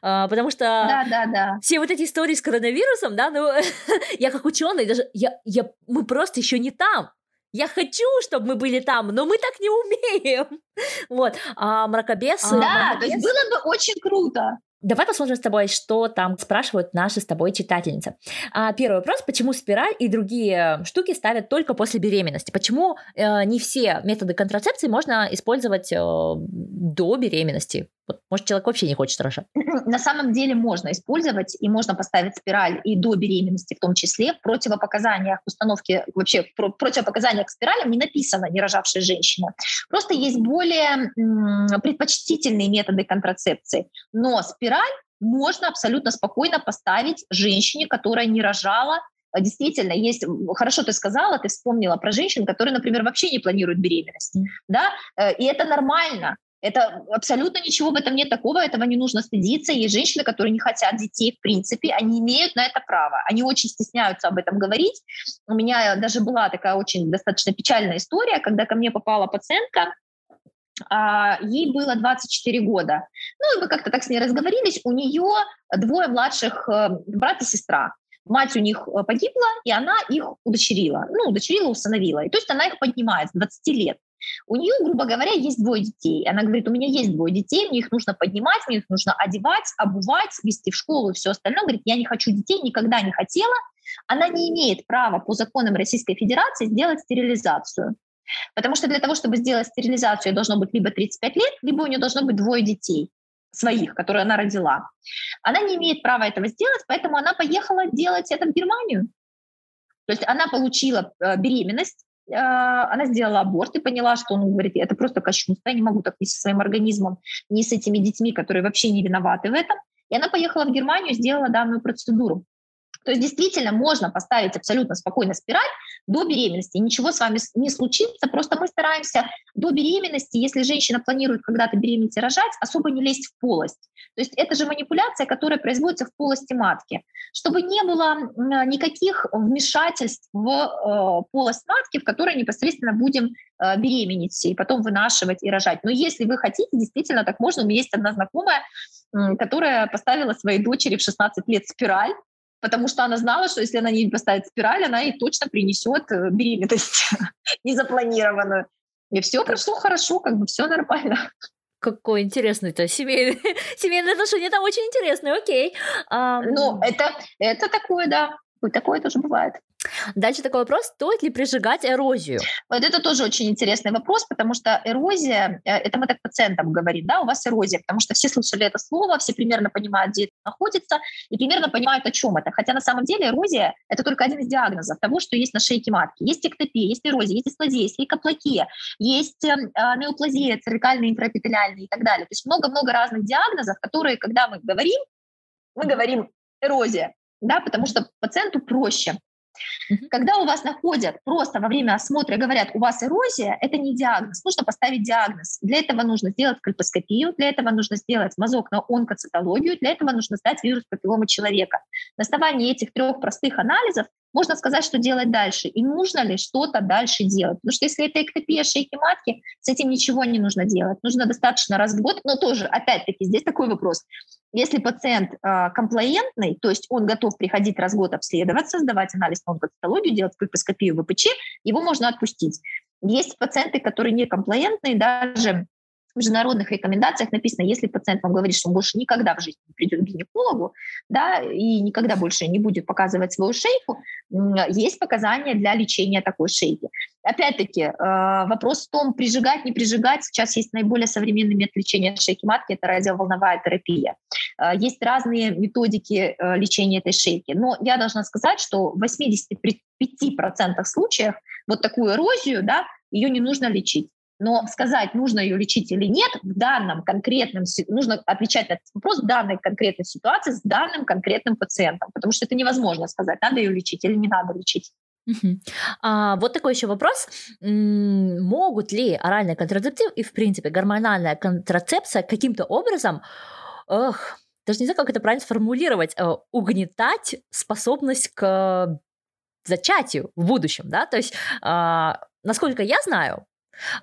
А, потому что да, да, да. все вот эти истории с коронавирусом, да, ну, я как ученый, даже я, я, мы просто еще не там. Я хочу, чтобы мы были там, но мы так не умеем. Вот. А мракобесы... Да, мракобесы... то есть было бы очень круто. Давай посмотрим с тобой, что там спрашивают наши с тобой читательницы. А, первый вопрос, почему спираль и другие штуки ставят только после беременности? Почему э, не все методы контрацепции можно использовать э, до беременности? Вот, может, человек вообще не хочет рожать? На самом деле можно использовать, и можно поставить спираль и до беременности в том числе. В противопоказаниях установки, вообще в противопоказаниях к спиралям не написано «не рожавшая женщина». Просто есть более м, предпочтительные методы контрацепции. Но спираль можно абсолютно спокойно поставить женщине, которая не рожала, действительно есть, хорошо ты сказала, ты вспомнила про женщин, которые, например, вообще не планируют беременность, да, э, и это нормально, это абсолютно ничего в этом нет такого, этого не нужно стыдиться. Есть женщины, которые не хотят детей, в принципе, они имеют на это право. Они очень стесняются об этом говорить. У меня даже была такая очень достаточно печальная история, когда ко мне попала пациентка, а, ей было 24 года. Ну, и мы как-то так с ней разговорились. У нее двое младших э, брат и сестра. Мать у них э, погибла, и она их удочерила. Ну, удочерила, усыновила. И то есть она их поднимает с 20 лет. У нее, грубо говоря, есть двое детей. Она говорит, у меня есть двое детей, мне их нужно поднимать, мне их нужно одевать, обувать, вести в школу и все остальное. Говорит, я не хочу детей, никогда не хотела. Она не имеет права по законам Российской Федерации сделать стерилизацию. Потому что для того, чтобы сделать стерилизацию, должно быть либо 35 лет, либо у нее должно быть двое детей своих, которые она родила. Она не имеет права этого сделать, поэтому она поехала делать это в Германию. То есть она получила э, беременность, она сделала аборт и поняла, что он говорит, это просто кощунство, я не могу так ни со своим организмом, ни с этими детьми, которые вообще не виноваты в этом. И она поехала в Германию, сделала данную процедуру. То есть действительно можно поставить абсолютно спокойно спираль до беременности. Ничего с вами не случится, просто мы стараемся до беременности, если женщина планирует когда-то беременеть и рожать, особо не лезть в полость. То есть это же манипуляция, которая производится в полости матки. Чтобы не было никаких вмешательств в э, полость матки, в которой непосредственно будем э, беременеть и потом вынашивать и рожать. Но если вы хотите, действительно так можно. У меня есть одна знакомая, которая поставила своей дочери в 16 лет спираль, потому что она знала, что если она не поставит спираль, она ей точно принесет э, беременность незапланированную. И все прошло хорошо, как бы все нормально. Какой интересный это семейный, семейные отношения, это очень интересно, окей. А, ну, это, это такое, да, такое тоже бывает. Дальше такой вопрос, стоит ли прижигать эрозию? Вот это тоже очень интересный вопрос, потому что эрозия, э, это мы так пациентам говорим, да, у вас эрозия, потому что все слышали это слово, все примерно понимают, где это находится, и примерно понимают, о чем это. Хотя на самом деле эрозия – это только один из диагнозов того, что есть на шейке матки. Есть эктопия, есть эрозия, есть дисплазия, есть лейкоплакия, есть э, неоплазия, цервикальная, интраэпителиальная и так далее. То есть много-много разных диагнозов, которые, когда мы говорим, мы говорим эрозия, да, потому что пациенту проще. Когда у вас находят просто во время осмотра и говорят, у вас эрозия, это не диагноз. Нужно поставить диагноз. Для этого нужно сделать кальпоскопию, для этого нужно сделать мазок на онкоцитологию, для этого нужно сдать вирус папилломы человека. На основании этих трех простых анализов можно сказать, что делать дальше, и нужно ли что-то дальше делать. Потому что если это эктопия шейки матки, с этим ничего не нужно делать. Нужно достаточно раз в год, но тоже, опять-таки, здесь такой вопрос. Если пациент э, комплаентный, то есть он готов приходить раз в год обследоваться, сдавать анализ на онкоцитологию, делать кальпоскопию ВПЧ, его можно отпустить. Есть пациенты, которые не комплаентные, даже в международных рекомендациях написано, если пациент вам говорит, что он больше никогда в жизни не придет к гинекологу, да, и никогда больше не будет показывать свою шейку, есть показания для лечения такой шейки. Опять-таки, э, вопрос в том, прижигать, не прижигать. Сейчас есть наиболее современный метод лечения шейки матки, это радиоволновая терапия. Э, есть разные методики э, лечения этой шейки. Но я должна сказать, что в 85% случаев вот такую эрозию, да, ее не нужно лечить. Но сказать, нужно ее лечить или нет, в данном конкретном, нужно отвечать на этот вопрос в данной конкретной ситуации с данным конкретным пациентом, потому что это невозможно сказать, надо ее лечить или не надо лечить. Угу. А, вот такой еще вопрос. Могут ли оральный контрацептив и, в принципе, гормональная контрацепция каким-то образом, эх, даже не знаю, как это правильно сформулировать, э, угнетать способность к зачатию в будущем, да? То есть, э, насколько я знаю,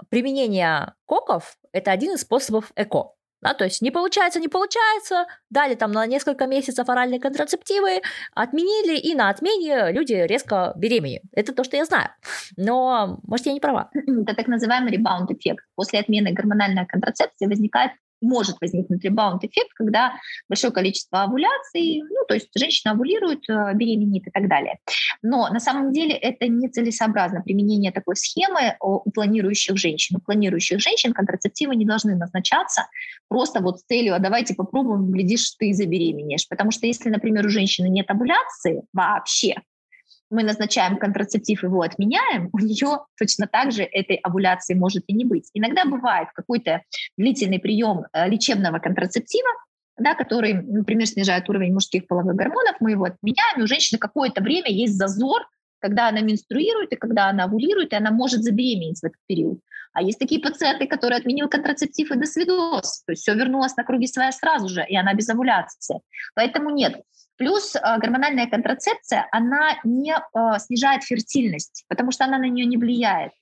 Применение коков – это один из способов ЭКО. Да, то есть не получается, не получается, дали там на несколько месяцев оральные контрацептивы, отменили, и на отмене люди резко беременеют. Это то, что я знаю. Но, может, я не права. Это так называемый ребаунд-эффект. После отмены гормональной контрацепции возникает может возникнуть ребаунд-эффект, когда большое количество овуляций, ну, то есть женщина овулирует, э, беременеет и так далее. Но на самом деле это нецелесообразно применение такой схемы у планирующих женщин. У планирующих женщин контрацептивы не должны назначаться просто вот с целью, а давайте попробуем, глядишь, ты забеременеешь. Потому что если, например, у женщины нет овуляции вообще, мы назначаем контрацептив, его отменяем, у нее точно так же этой овуляции может и не быть. Иногда бывает какой-то длительный прием э, лечебного контрацептива, да, который, например, снижает уровень мужских половых гормонов, мы его отменяем, и у женщины какое-то время есть зазор, когда она менструирует и когда она овулирует, и она может забеременеть в этот период. А есть такие пациенты, которые отменил контрацептив и до свидос. То есть все вернулось на круги своя сразу же, и она без овуляции. Поэтому нет. Плюс э, гормональная контрацепция, она не э, снижает фертильность, потому что она на нее не влияет.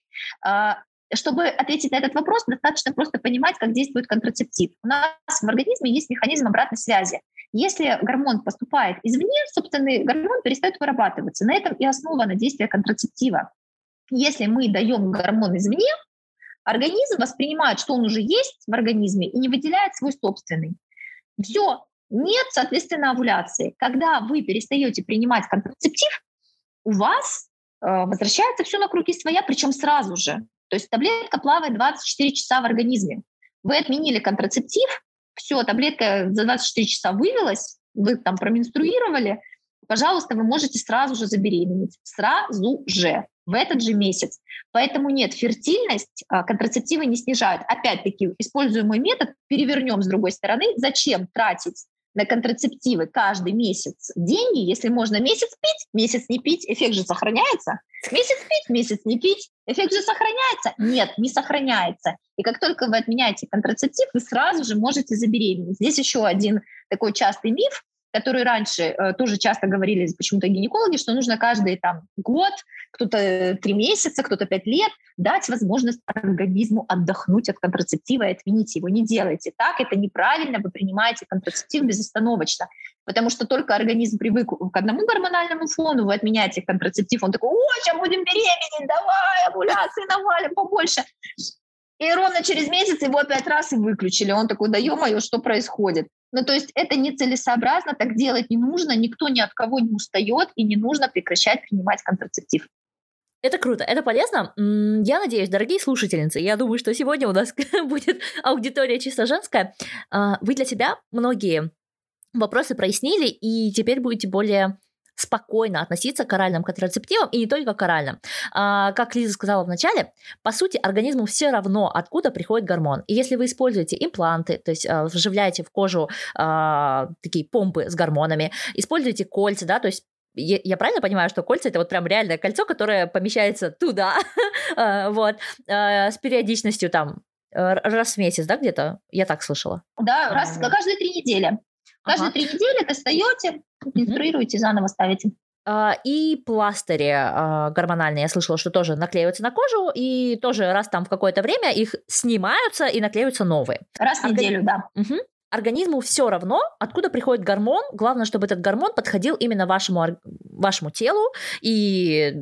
Э, чтобы ответить на этот вопрос, достаточно просто понимать, как действует контрацептив. У нас в организме есть механизм обратной связи. Если гормон поступает извне, собственный гормон перестает вырабатываться. На этом и основано действие контрацептива. Если мы даем гормон извне, организм воспринимает, что он уже есть в организме и не выделяет свой собственный. Все, нет, соответственно, овуляции. Когда вы перестаете принимать контрацептив, у вас э, возвращается все на круги своя, причем сразу же. То есть таблетка плавает 24 часа в организме. Вы отменили контрацептив, все, таблетка за 24 часа вывелась, вы там променструировали, пожалуйста, вы можете сразу же забеременеть. Сразу же в этот же месяц. Поэтому нет, фертильность а, контрацептивы не снижают. Опять-таки, используем мой метод, перевернем с другой стороны. Зачем тратить на контрацептивы каждый месяц деньги, если можно месяц пить, месяц не пить, эффект же сохраняется. Месяц пить, месяц не пить, эффект же сохраняется. Нет, не сохраняется. И как только вы отменяете контрацептив, вы сразу же можете забеременеть. Здесь еще один такой частый миф, который раньше э, тоже часто говорили почему-то гинекологи, что нужно каждый там год, кто-то три месяца, кто-то пять лет дать возможность организму отдохнуть от контрацептива и отменить его. Не делайте так, это неправильно, вы принимаете контрацептив безостановочно, потому что только организм привык к одному гормональному фону, вы отменяете контрацептив, он такой, о, сейчас будем беременеть, давай, овуляции навалим побольше. И ровно через месяц его опять раз и выключили. Он такой, да ё-моё, что происходит? Ну, то есть это нецелесообразно, так делать не нужно, никто ни от кого не устает, и не нужно прекращать принимать контрацептив. Это круто, это полезно. Я надеюсь, дорогие слушательницы, я думаю, что сегодня у нас будет аудитория чисто женская. А, вы для себя многие вопросы прояснили, и теперь будете более спокойно относиться к оральным контрацептивам и не только к оральным. А, как Лиза сказала в начале, по сути, организму все равно, откуда приходит гормон. И если вы используете импланты, то есть а, вживляете в кожу а, такие помпы с гормонами, используете кольца, да, то есть я, я правильно понимаю, что кольца это вот прям реальное кольцо, которое помещается туда, а, вот, а, с периодичностью там раз в месяц, да, где-то? Я так слышала. Да, раз, каждые три недели. Каждые ага. три недели достаете, инструируете, заново ставите. Uh, и пластыри uh, гормональные, я слышала, что тоже наклеиваются на кожу, и тоже раз там в какое-то время их снимаются и наклеиваются новые. Раз в Органи... неделю, да. Угу. Организму все равно, откуда приходит гормон, главное, чтобы этот гормон подходил именно вашему, вашему телу, и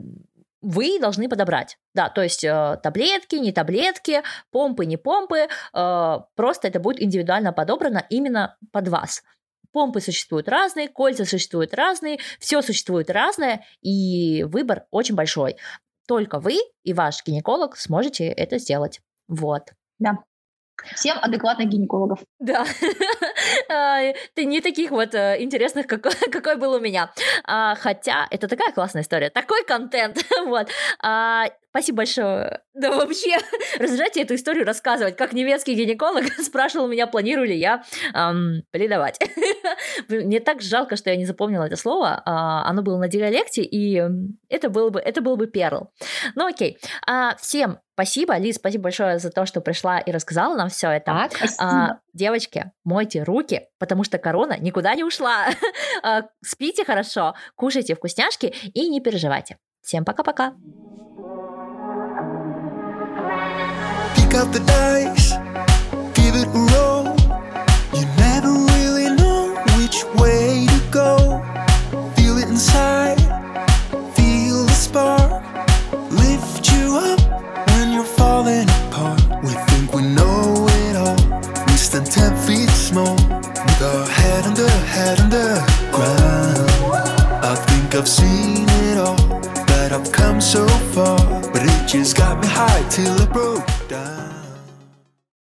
вы должны подобрать. Да, то есть э, таблетки, не таблетки, помпы, не помпы, э, просто это будет индивидуально подобрано именно под вас. Помпы существуют разные, кольца существуют разные, все существует разное, и выбор очень большой. Только вы и ваш гинеколог сможете это сделать. Вот. Да. Всем адекватных гинекологов. Да. Ты не таких вот э, интересных, какой, какой был у меня. А, хотя это такая классная история, такой контент. вот. Спасибо большое. Да вообще, разрешайте эту историю рассказывать. Как немецкий гинеколог спрашивал меня, планирую ли я эм, предавать. Мне так жалко, что я не запомнила это слово. А, оно было на диалекте, и это был бы, это был бы перл. Ну окей. А, всем спасибо. Лиз, спасибо большое за то, что пришла и рассказала нам все это. Так, а, девочки, мойте руки, потому что корона никуда не ушла. а, спите хорошо, кушайте вкусняшки и не переживайте. Всем пока-пока. Pick up the dice, give it a roll. You never really know which way to go. Feel it inside, feel the spark, lift you up when you're falling apart. We think we know it all, we stand ten feet small, with our head under, head under ground. I think I've seen it all, but I've come so far, but it just got me high till I broke done.